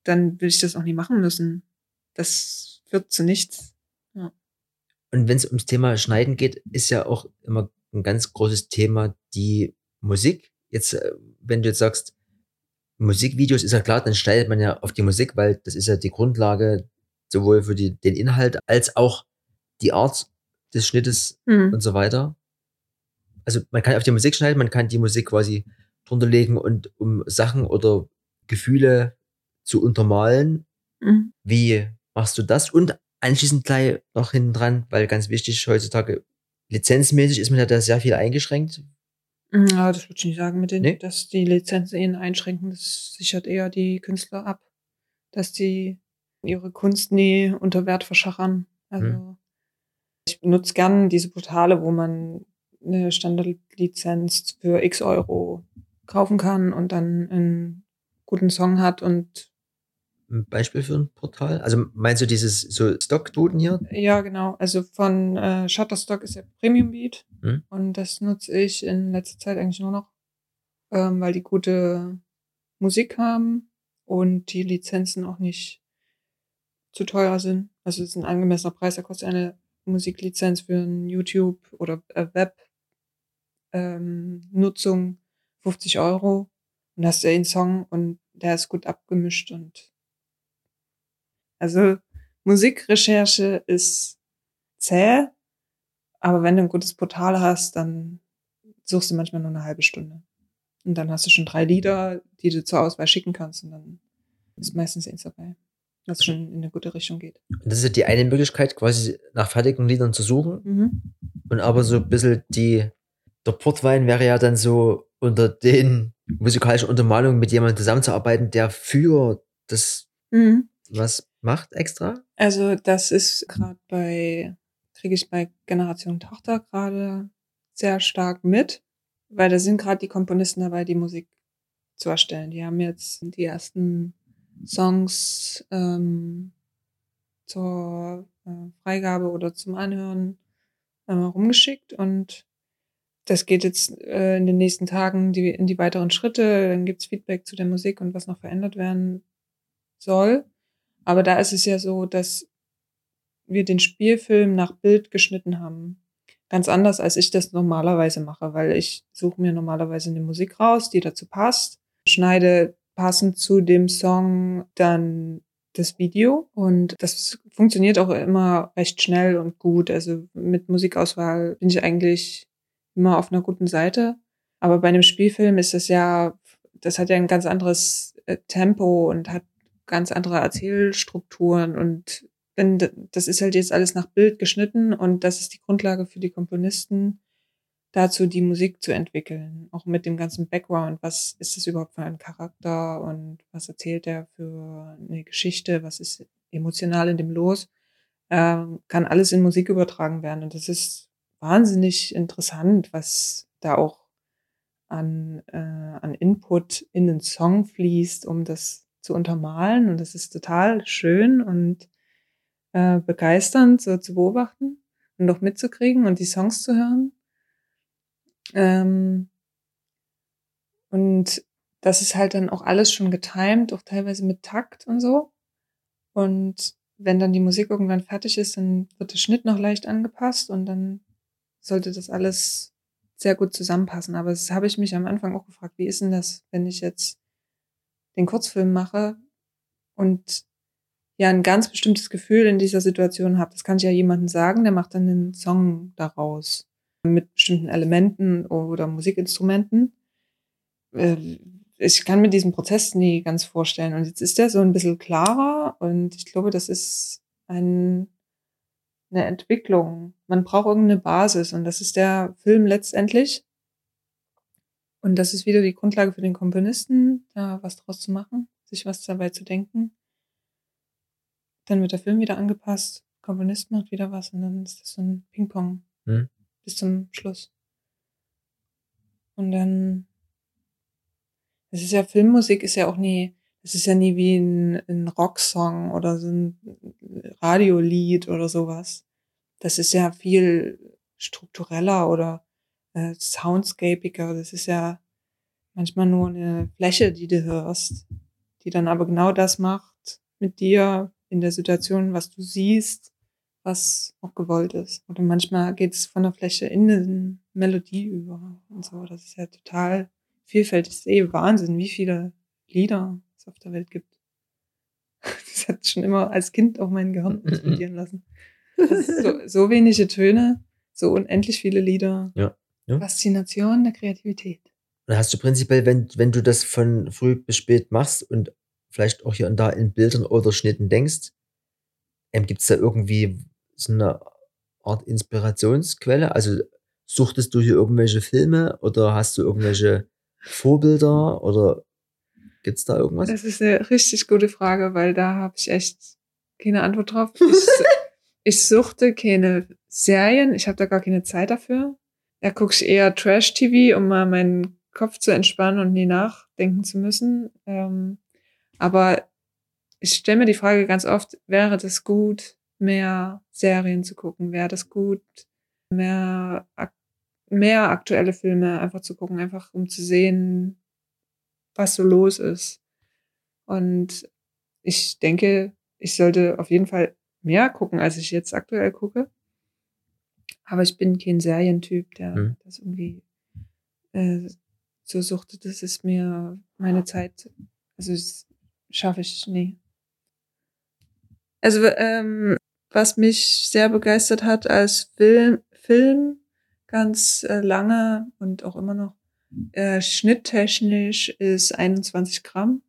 S3: dann will ich das auch nie machen müssen. Das führt zu nichts.
S2: Und wenn es ums Thema Schneiden geht, ist ja auch immer ein ganz großes Thema die Musik. Jetzt, äh, wenn du jetzt sagst, Musikvideos ist ja klar, dann schneidet man ja auf die Musik, weil das ist ja die Grundlage sowohl für die, den Inhalt als auch die Art des Schnittes
S3: Mhm.
S2: und so weiter. Also man kann auf die Musik schneiden, man kann die Musik quasi drunter legen und um Sachen oder Gefühle zu untermalen.
S3: Mhm.
S2: Wie machst du das? Und anschließend gleich noch hinten dran, weil ganz wichtig heutzutage, lizenzmäßig ist man ja da sehr viel eingeschränkt.
S3: Mhm, Ja, das würde ich nicht sagen mit den,
S2: Nee?
S3: dass die Lizenzen ihn einschränken. Das sichert eher die Künstler ab, dass die ihre Kunst nie unter Wert verschachern. Also
S2: Hm.
S3: ich benutze gern diese Portale, wo man eine Standardlizenz für x Euro kaufen kann und dann einen guten Song hat und
S2: Ein Beispiel für ein Portal? Also meinst du dieses so Stockduden hier?
S3: Ja, genau. Also von äh, Shutterstock ist ja Premium Beat
S2: Hm.
S3: und das nutze ich in letzter Zeit eigentlich nur noch, ähm, weil die gute Musik haben und die Lizenzen auch nicht zu teuer sind. Also es ist ein angemessener Preis. Da kostet eine Musiklizenz für ein YouTube oder äh, Web ähm, Nutzung 50 Euro und da hast du einen Song und der ist gut abgemischt und also Musikrecherche ist zäh, aber wenn du ein gutes Portal hast, dann suchst du manchmal nur eine halbe Stunde. Und dann hast du schon drei Lieder, die du zur Auswahl schicken kannst und dann ist meistens eins dabei, was schon in eine gute Richtung geht.
S2: Und das ist ja die eine Möglichkeit, quasi nach fertigen Liedern zu suchen.
S3: Mhm.
S2: Und aber so ein bisschen die, der Portwein wäre ja dann so unter den musikalischen Untermalungen mit jemandem zusammenzuarbeiten, der für das
S3: Mhm.
S2: was macht extra.
S3: Also das ist gerade bei, kriege ich bei Generation Tochter gerade sehr stark mit, weil da sind gerade die Komponisten dabei, die Musik zu erstellen. Die haben jetzt die ersten Songs ähm, zur äh, Freigabe oder zum Anhören äh, rumgeschickt und das geht jetzt äh, in den nächsten Tagen die, in die weiteren Schritte. Dann gibt's Feedback zu der Musik und was noch verändert werden soll. Aber da ist es ja so, dass wir den Spielfilm nach Bild geschnitten haben. Ganz anders, als ich das normalerweise mache, weil ich suche mir normalerweise eine Musik raus, die dazu passt, schneide passend zu dem Song dann das Video und das funktioniert auch immer recht schnell und gut. Also mit Musikauswahl bin ich eigentlich immer auf einer guten Seite. Aber bei einem Spielfilm ist das ja, das hat ja ein ganz anderes äh, Tempo und hat ganz andere Erzählstrukturen und wenn das ist halt jetzt alles nach Bild geschnitten und das ist die Grundlage für die Komponisten, dazu die Musik zu entwickeln, auch mit dem ganzen Background. Was ist das überhaupt für ein Charakter und was erzählt er für eine Geschichte? Was ist emotional in dem los? Ähm, kann alles in Musik übertragen werden und das ist wahnsinnig interessant, was da auch an, äh, an Input in den Song fließt, um das zu untermalen. Und das ist total schön und äh, begeisternd so zu beobachten und auch mitzukriegen und die Songs zu hören. Ähm, und das ist halt dann auch alles schon getimed, auch teilweise mit Takt und so. Und wenn dann die Musik irgendwann fertig ist, dann wird der Schnitt noch leicht angepasst und dann sollte das alles sehr gut zusammenpassen. Aber das habe ich mich am Anfang auch gefragt, wie ist denn das, wenn ich jetzt den Kurzfilm mache und ja ein ganz bestimmtes Gefühl in dieser Situation habe. Das kann ich ja jemandem sagen, der macht dann einen Song daraus mit bestimmten Elementen oder Musikinstrumenten. Äh, Ich kann mir diesen Prozess nie ganz vorstellen. Und jetzt ist der so ein bisschen klarer und ich glaube, das ist ein, eine Entwicklung. Man braucht irgendeine Basis und das ist der Film letztendlich. Und das ist wieder die Grundlage für den Komponisten, da was draus zu machen, sich was dabei zu denken. Dann wird der Film wieder angepasst, Komponist macht wieder was und dann ist das so ein Ping-Pong
S2: Hm.
S3: Bis zum Schluss. Und dann, es ist ja Filmmusik, ist ja auch nie, es ist ja nie wie ein, ein Rocksong oder so ein Radiolied oder sowas. Das ist ja viel struktureller oder äh, soundscapiger. Das ist ja manchmal nur eine Fläche, die du hörst, die dann aber genau das macht, mit dir in der Situation, was du siehst, was auch gewollt ist. Oder manchmal geht es von der Fläche in eine Melodie über und so. Das ist ja total vielfältig. Ich sehe Wahnsinn, wie viele Lieder es auf der Welt gibt. [laughs] Das hat schon immer als Kind auch mein Gehirn explodieren lassen. So, so, wenige Töne, so unendlich viele Lieder.
S2: Ja. ja.
S3: Faszination der Kreativität.
S2: Dann hast du prinzipiell, wenn, wenn du das von früh bis spät machst und vielleicht auch hier und da in Bildern oder Schnitten denkst, ähm, gibt es da irgendwie so eine Art Inspirationsquelle? Also suchtest du hier irgendwelche Filme oder hast du irgendwelche Vorbilder oder gibt es da irgendwas?
S3: Das ist eine richtig gute Frage, weil da habe ich echt keine Antwort drauf. Ich, [laughs] ich suchte keine Serien, ich habe da gar keine Zeit dafür. Da gucke ich eher Trash-TV, um mal meinen Kopf zu entspannen und nie nachdenken zu müssen. Ähm, aber ich stelle mir die Frage ganz oft, wäre das gut, mehr Serien zu gucken? Wäre das gut, mehr, mehr aktuelle Filme einfach zu gucken, einfach um zu sehen, was so los ist? Und ich denke, ich sollte auf jeden Fall mehr gucken, als ich jetzt aktuell gucke. Aber ich bin kein Serientyp, der hm. das irgendwie äh, so suchte. Das ist mir meine Zeit, also schaffe ich nie. Also ähm, was mich sehr begeistert hat als Film, Film ganz äh, lange und auch immer noch äh, schnitttechnisch ist 21 Gramm.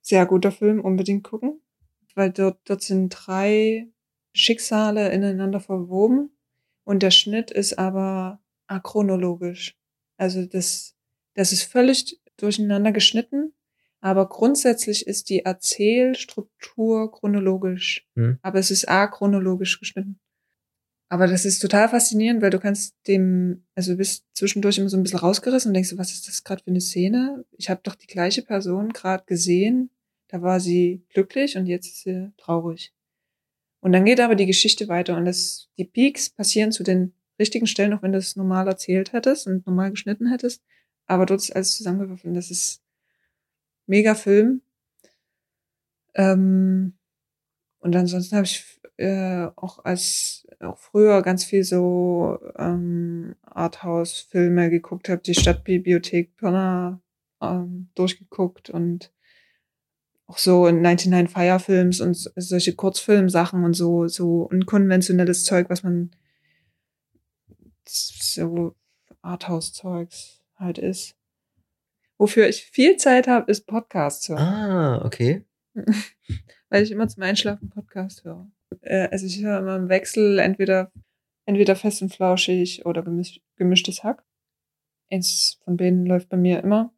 S3: Sehr guter Film, unbedingt gucken, weil dort, dort sind drei Schicksale ineinander verwoben und der Schnitt ist aber achronologisch. Also das, das ist völlig durcheinander geschnitten aber grundsätzlich ist die Erzählstruktur chronologisch. Hm. Aber es ist achronologisch geschnitten. Aber das ist total faszinierend, weil du kannst dem, also du bist zwischendurch immer so ein bisschen rausgerissen und denkst, was ist das gerade für eine Szene? Ich habe doch die gleiche Person gerade gesehen. Da war sie glücklich und jetzt ist sie traurig. Und dann geht aber die Geschichte weiter und das, die Peaks passieren zu den richtigen Stellen, auch wenn du es normal erzählt hättest und normal geschnitten hättest. Aber dort ist alles zusammengewürfelt. Das ist mega Film. Ähm, und ansonsten habe ich äh, auch als auch früher ganz viel so ähm, Arthouse-Filme geguckt, habe die Stadtbibliothek Pirna ähm, durchgeguckt und auch so 99 Fire Films und solche Kurzfilmsachen und so so unkonventionelles Zeug, was man so Arthouse-Zeugs halt ist. Wofür ich viel Zeit habe, ist Podcasts hören.
S2: Ah, okay. [laughs]
S3: Weil ich immer zum Einschlafen Podcast höre. Äh, also ich höre immer im Wechsel entweder, entweder fest und flauschig oder gemisch, gemischtes Hack. Eins von beiden läuft bei mir immer.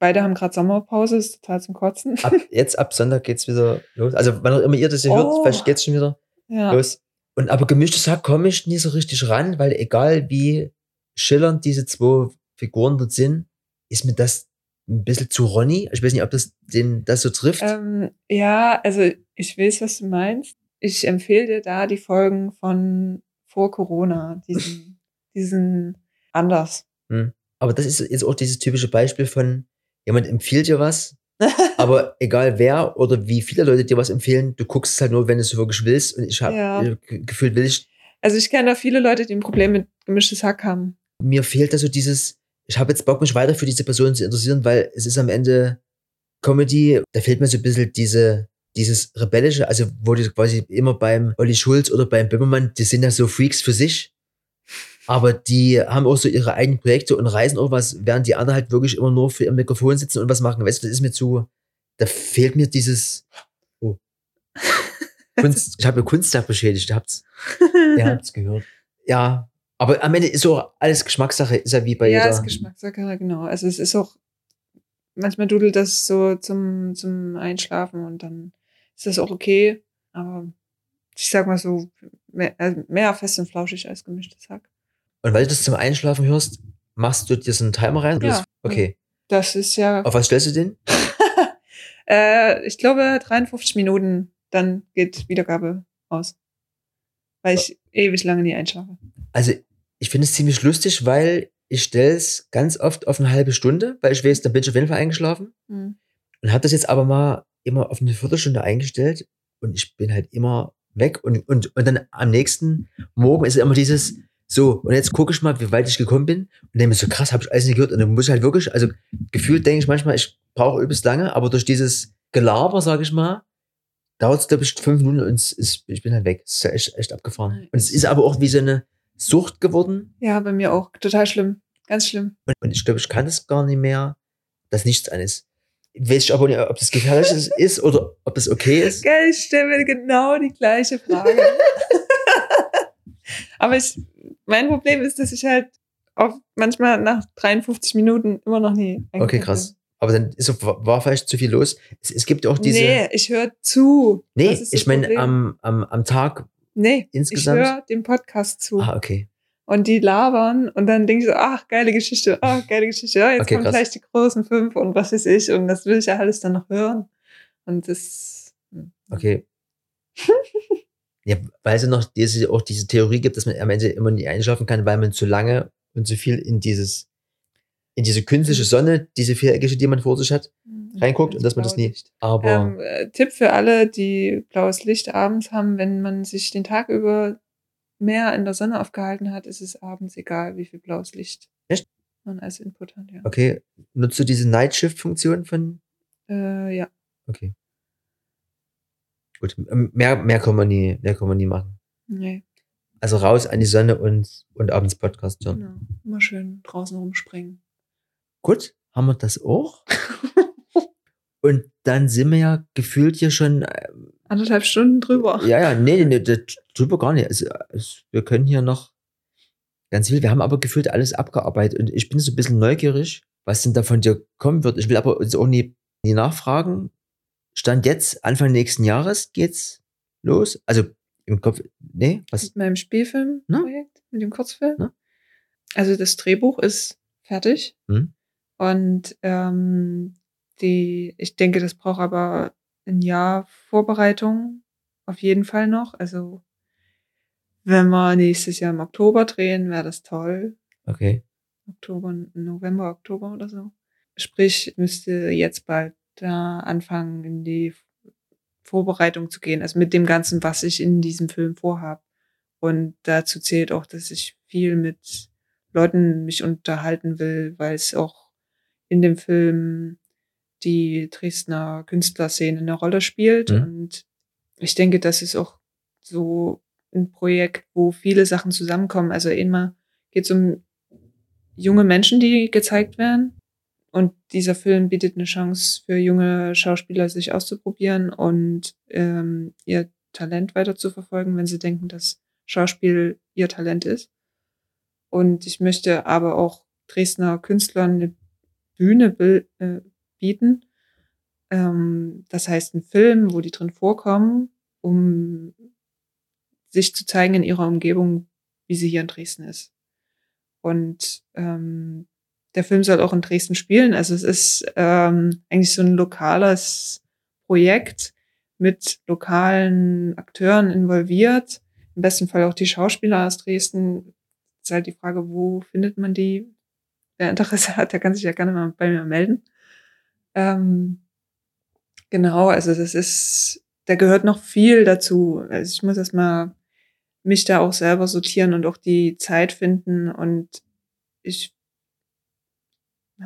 S3: Beide haben gerade Sommerpause, ist total zum Kotzen.
S2: Ab, jetzt ab Sonntag geht's wieder los. Also wann auch immer ihr das hier oh. hört, vielleicht geht's schon wieder ja. los. Und aber gemischtes Hack komme ich nie so richtig ran, weil egal wie schillernd diese zwei Figuren dort sind, ist mir das ein bisschen zu Ronny. Ich weiß nicht, ob das den das so trifft.
S3: Ähm, ja, also ich weiß, was du meinst. Ich empfehle dir da die Folgen von vor Corona, diesen, [laughs] diesen anders.
S2: Hm. Aber das ist jetzt auch dieses typische Beispiel von jemand empfiehlt dir was, [laughs] aber egal wer oder wie viele Leute dir was empfehlen, du guckst es halt nur, wenn du es wirklich willst. Und ich habe ja. gefühlt, will ich.
S3: Also ich kenne da viele Leute, die ein Problem mit gemischtes Hack haben.
S2: Mir fehlt da so dieses, ich habe jetzt Bock, mich weiter für diese Person zu interessieren, weil es ist am Ende Comedy, da fehlt mir so ein bisschen diese, dieses Rebellische, also wo die quasi immer beim Olli Schulz oder beim Böhmermann, die sind ja so Freaks für sich, aber die haben auch so ihre eigenen Projekte und reisen auch was, während die anderen halt wirklich immer nur für ihr Mikrofon sitzen und was machen. Weißt du, das ist mir zu, da fehlt mir dieses, oh. [laughs] Kunst, ich habe mir Kunstwerk beschädigt, ihr habt's, ihr habt's gehört. Ja, aber am Ende ist so alles Geschmackssache, ist ja wie bei
S3: ja,
S2: jeder.
S3: Ja, ist Geschmackssache, genau. Also es ist auch, manchmal dudelt das so zum, zum Einschlafen und dann ist das auch okay. Aber ich sag mal so, mehr, also mehr fest und flauschig als gemischtes Hack.
S2: Und weil du das zum Einschlafen hörst, machst du dir so einen Timer rein?
S3: Ja.
S2: Okay.
S3: Das ist ja.
S2: Auf was stellst du den? [laughs]
S3: äh, ich glaube 53 Minuten, dann geht Wiedergabe aus. Weil ich ewig lange nie einschlafe.
S2: Also ich finde es ziemlich lustig, weil ich stelle es ganz oft auf eine halbe Stunde, weil ich weiß, dann bin ich auf jeden Fall eingeschlafen. Mhm. Und habe das jetzt aber mal immer auf eine Viertelstunde eingestellt und ich bin halt immer weg und, und, und dann am nächsten Morgen ist immer dieses, so, und jetzt gucke ich mal, wie weit ich gekommen bin und denke mir so, krass, habe ich alles nicht gehört und dann muss ich halt wirklich, also gefühlt denke ich manchmal, ich brauche übelst lange, aber durch dieses Gelaber, sage ich mal, dauert es, glaube ich, fünf Minuten und ist, ich bin halt weg. Es ist echt, echt abgefahren. Und es ist aber auch wie so eine Sucht geworden.
S3: Ja, bei mir auch. Total schlimm. Ganz schlimm.
S2: Und, und ich glaube, ich kann es gar nicht mehr, dass nichts an ist. Weiß ich aber nicht, ob das gefährlich ist, [laughs] ist oder ob das okay ist.
S3: Geil, ich stelle mir genau die gleiche Frage. [laughs] aber ich, mein Problem ist, dass ich halt auch manchmal nach 53 Minuten immer noch nie.
S2: Okay, krass. Aber dann ist, war vielleicht zu viel los. Es, es gibt auch diese.
S3: Nee, ich höre zu.
S2: Nee, ich meine am, am, am Tag
S3: nee,
S2: insgesamt.
S3: Ich höre dem Podcast zu.
S2: Ah, okay.
S3: Und die labern und dann denke ich so, ach, geile Geschichte, ach, geile Geschichte. Ja, jetzt
S2: Okay,
S3: kommen
S2: krass.
S3: gleich die großen fünf und was weiß ich. Und das will ich ja alles dann noch hören. Und das. hm.
S2: Okay. [laughs] ja, weil es ja noch diese, auch diese Theorie gibt, dass man am Ende immer nie einschlafen kann, weil man zu lange und zu viel in dieses, in diese künstliche Sonne, diese viereckige, die man vor sich hat, reinguckt und dass man das nie. Aber
S3: Ähm, äh, Tipp für alle, die blaues Licht abends haben, wenn man sich den Tag über mehr in der Sonne aufgehalten hat, ist es abends egal, wie viel blaues Licht
S2: Echt?
S3: man als Input hat. Ja.
S2: okay, nutzt du diese Night Shift Funktion von?
S3: Äh, ja.
S2: Okay. Gut, m- mehr, mehr kann man nie, mehr kann man nie machen.
S3: Nee,
S2: Also raus an die Sonne und, und abends Podcast hören.
S3: genau. Immer schön draußen rumspringen.
S2: Gut, haben wir das auch? [laughs] und dann sind wir ja gefühlt hier schon äh,
S3: Anderthalb Stunden drüber.
S2: Ja, ja, nee, nee, nee, drüber gar nicht. Also, wir können hier noch ganz viel. Wir haben aber gefühlt alles abgearbeitet und ich bin so ein bisschen neugierig, was denn da von dir kommen wird. Ich will aber uns auch nie, nie nachfragen. Stand jetzt, Anfang nächsten Jahres geht's los. Also im Kopf, nee, was?
S3: Mit meinem Spielfilmprojekt, mit dem Kurzfilm.
S2: Ne?
S3: Also das Drehbuch ist fertig.
S2: Hm?
S3: Und ähm, die, ich denke, das braucht aber ein Jahr Vorbereitung auf jeden Fall noch. Also wenn wir nächstes Jahr im Oktober drehen, wäre das toll.
S2: Okay.
S3: Oktober, November, Oktober oder so. Sprich, müsste jetzt bald da anfangen, in die Vorbereitung zu gehen. Also mit dem Ganzen, was ich in diesem Film vorhab. Und dazu zählt auch, dass ich viel mit Leuten mich unterhalten will, weil es auch in dem Film die Dresdner Künstlerszene eine Rolle spielt.
S2: Mhm.
S3: Und ich denke, das ist auch so ein Projekt, wo viele Sachen zusammenkommen. Also immer geht es um junge Menschen, die gezeigt werden. Und dieser Film bietet eine Chance für junge Schauspieler, sich auszuprobieren und ähm, ihr Talent weiter zu verfolgen, wenn sie denken, dass Schauspiel ihr Talent ist. Und ich möchte aber auch Dresdner Künstlern eine Bühne äh, bieten. Ähm, das heißt, ein Film, wo die drin vorkommen, um sich zu zeigen in ihrer Umgebung, wie sie hier in Dresden ist. Und ähm, der Film soll auch in Dresden spielen. Also es ist ähm, eigentlich so ein lokales Projekt mit lokalen Akteuren involviert. Im besten Fall auch die Schauspieler aus Dresden. ist halt die Frage, wo findet man die? Wer Interesse hat, der kann sich ja gerne mal bei mir melden. Ähm, genau, also das ist, da gehört noch viel dazu. Also ich muss erst mal mich da auch selber sortieren und auch die Zeit finden. Und ich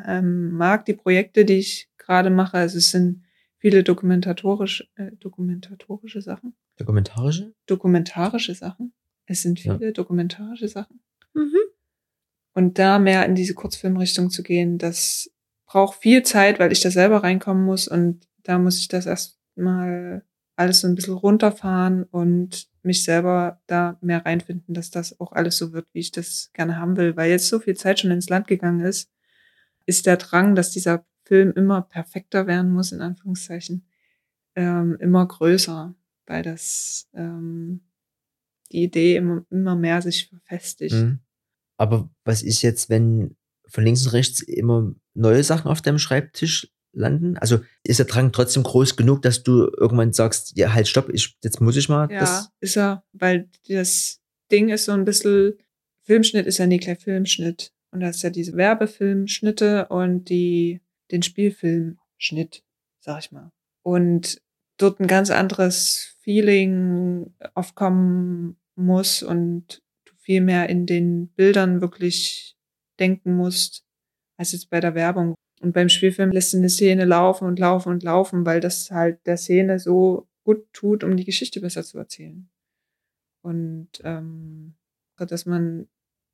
S3: ähm, mag die Projekte, die ich gerade mache. Also es sind viele dokumentatorisch, äh, dokumentatorische Sachen,
S2: Dokumentarische?
S3: dokumentarische Sachen. Es sind
S2: Ja.
S3: viele dokumentarische Sachen. Und da mehr in diese Kurzfilmrichtung zu gehen, das braucht viel Zeit, weil ich da selber reinkommen muss und da muss ich das erstmal alles so ein bisschen runterfahren und mich selber da mehr reinfinden, dass das auch alles so wird, wie ich das gerne haben will. Weil jetzt so viel Zeit schon ins Land gegangen ist, ist der Drang, dass dieser Film immer perfekter werden muss, in Anführungszeichen, ähm, immer größer, weil das ähm, die Idee immer, immer mehr sich verfestigt.
S2: Mhm. Aber was ist jetzt, wenn von links und rechts immer neue Sachen auf deinem Schreibtisch landen? Also ist der Drang trotzdem groß genug, dass du irgendwann sagst, ja, halt, stopp, ich, jetzt muss ich mal
S3: Ja,
S2: das.
S3: ist er, weil das Ding ist so ein bisschen, Filmschnitt ist ja nie gleich Filmschnitt. Und da ist ja diese Werbefilmschnitte und die, den Spielfilmschnitt, sag ich mal. und dort ein ganz anderes Feeling aufkommen muss und viel mehr in den Bildern wirklich denken musst, als jetzt bei der Werbung. Und beim Spielfilm lässt du eine Szene laufen und laufen und laufen, weil das halt der Szene so gut tut, um die Geschichte besser zu erzählen. Und ähm, dass man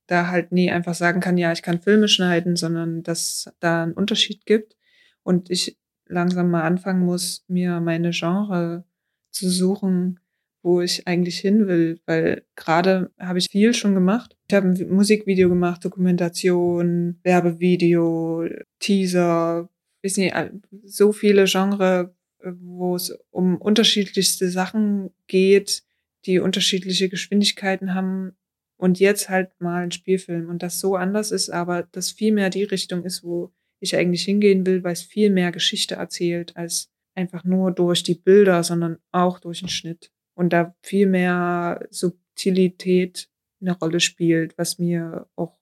S3: da halt nie einfach sagen kann, ja, ich kann Filme schneiden, sondern dass da einen Unterschied gibt und ich langsam mal anfangen muss, mir meine Genre zu suchen, wo ich eigentlich hin will, weil gerade habe ich viel schon gemacht. Ich habe ein Musikvideo gemacht, Dokumentation, Werbevideo, Teaser, weiß nicht, so viele Genre, wo es um unterschiedlichste Sachen geht, die unterschiedliche Geschwindigkeiten haben und jetzt halt mal ein Spielfilm und das so anders ist, aber das viel mehr die Richtung ist, wo ich eigentlich hingehen will, weil es viel mehr Geschichte erzählt als einfach nur durch die Bilder, sondern auch durch den Schnitt und da viel mehr Subtilität eine Rolle spielt, was mir auch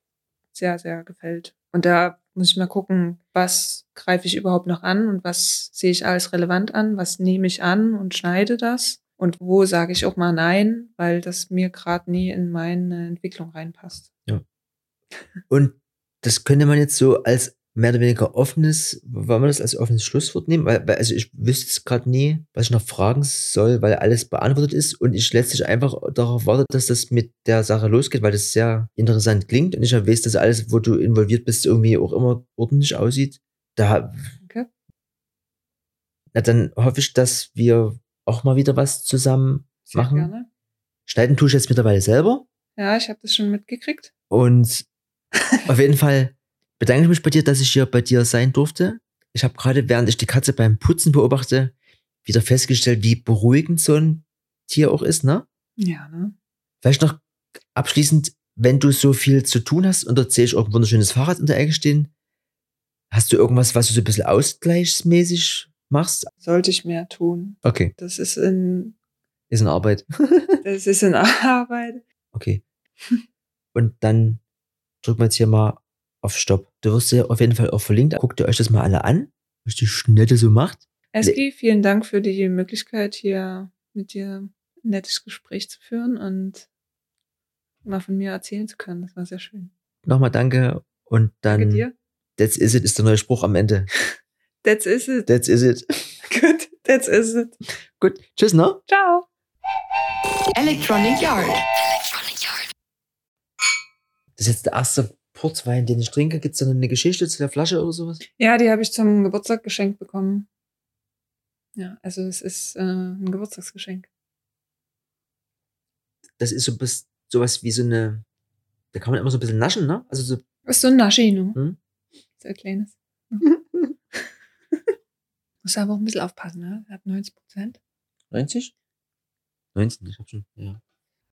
S3: sehr, sehr gefällt. Und da muss ich mal gucken, was greife ich überhaupt noch an und was sehe ich als relevant an, was nehme ich an und schneide das und wo sage ich auch mal nein, weil das mir gerade nie in meine Entwicklung reinpasst.
S2: Ja. Und das könnte man jetzt so als mehr oder weniger offenes, wollen wir das als offenes Schlusswort nehmen? Weil, weil also ich wüsste es gerade nie, was ich noch fragen soll, weil alles beantwortet ist und ich letztlich einfach darauf warte, dass das mit der Sache losgeht, weil das sehr interessant klingt und ich ja weiß, dass alles, wo du involviert bist, irgendwie auch immer ordentlich aussieht. Da, okay. Na, dann hoffe ich, dass wir auch mal wieder was zusammen sehr machen. Gerne. Schneiden tue ich jetzt mittlerweile selber.
S3: Ja, ich habe das schon mitgekriegt.
S2: Und [laughs] auf jeden Fall bedanke ich mich bei dir, dass ich hier bei dir sein durfte. Ich habe gerade, während ich die Katze beim Putzen beobachte, wieder festgestellt, wie beruhigend so ein Tier auch ist, ne?
S3: Ja, ne?
S2: Vielleicht noch abschließend, wenn du so viel zu tun hast und dort sehe ich auch ein wunderschönes Fahrrad in der Ecke stehen, hast du irgendwas, was du so ein bisschen ausgleichsmäßig machst?
S3: Sollte ich mehr tun.
S2: Okay.
S3: Das ist in.
S2: Ist in Arbeit. [laughs] [laughs]
S3: das ist in Arbeit.
S2: Okay. Und dann drücken wir jetzt hier mal auf Stopp. Du wirst ja auf jeden Fall auch verlinkt. Guckt ihr euch das mal alle an, was die Schnette so macht.
S3: Eski, vielen Dank für die Möglichkeit, hier mit dir ein nettes Gespräch zu führen und mal von mir erzählen zu können. Das war sehr schön.
S2: Nochmal danke und dann.
S3: Danke dir.
S2: That's is it ist der neue Spruch am Ende. [laughs]
S3: That's is it.
S2: That's is it. [laughs]
S3: Gut, that's is it.
S2: Gut, tschüss, ne?
S3: Ciao.
S1: Electronic Yard.
S2: Das ist jetzt der erste Portwein, den ich trinke. Gibt es da noch eine Geschichte zu der Flasche oder sowas?
S3: Ja, die habe ich zum Geburtstag geschenkt bekommen. Ja, also es ist äh, ein Geburtstagsgeschenk.
S2: Das ist so bis, sowas wie so eine. Da kann man immer so ein bisschen naschen, ne? Also so.
S3: Das ist so ein Naschi, ne? Hm? Sehr kleines. [laughs] Muss aber auch ein bisschen aufpassen, ne? Er hat 90 Prozent.
S2: 90? 19, ich hab schon, ja.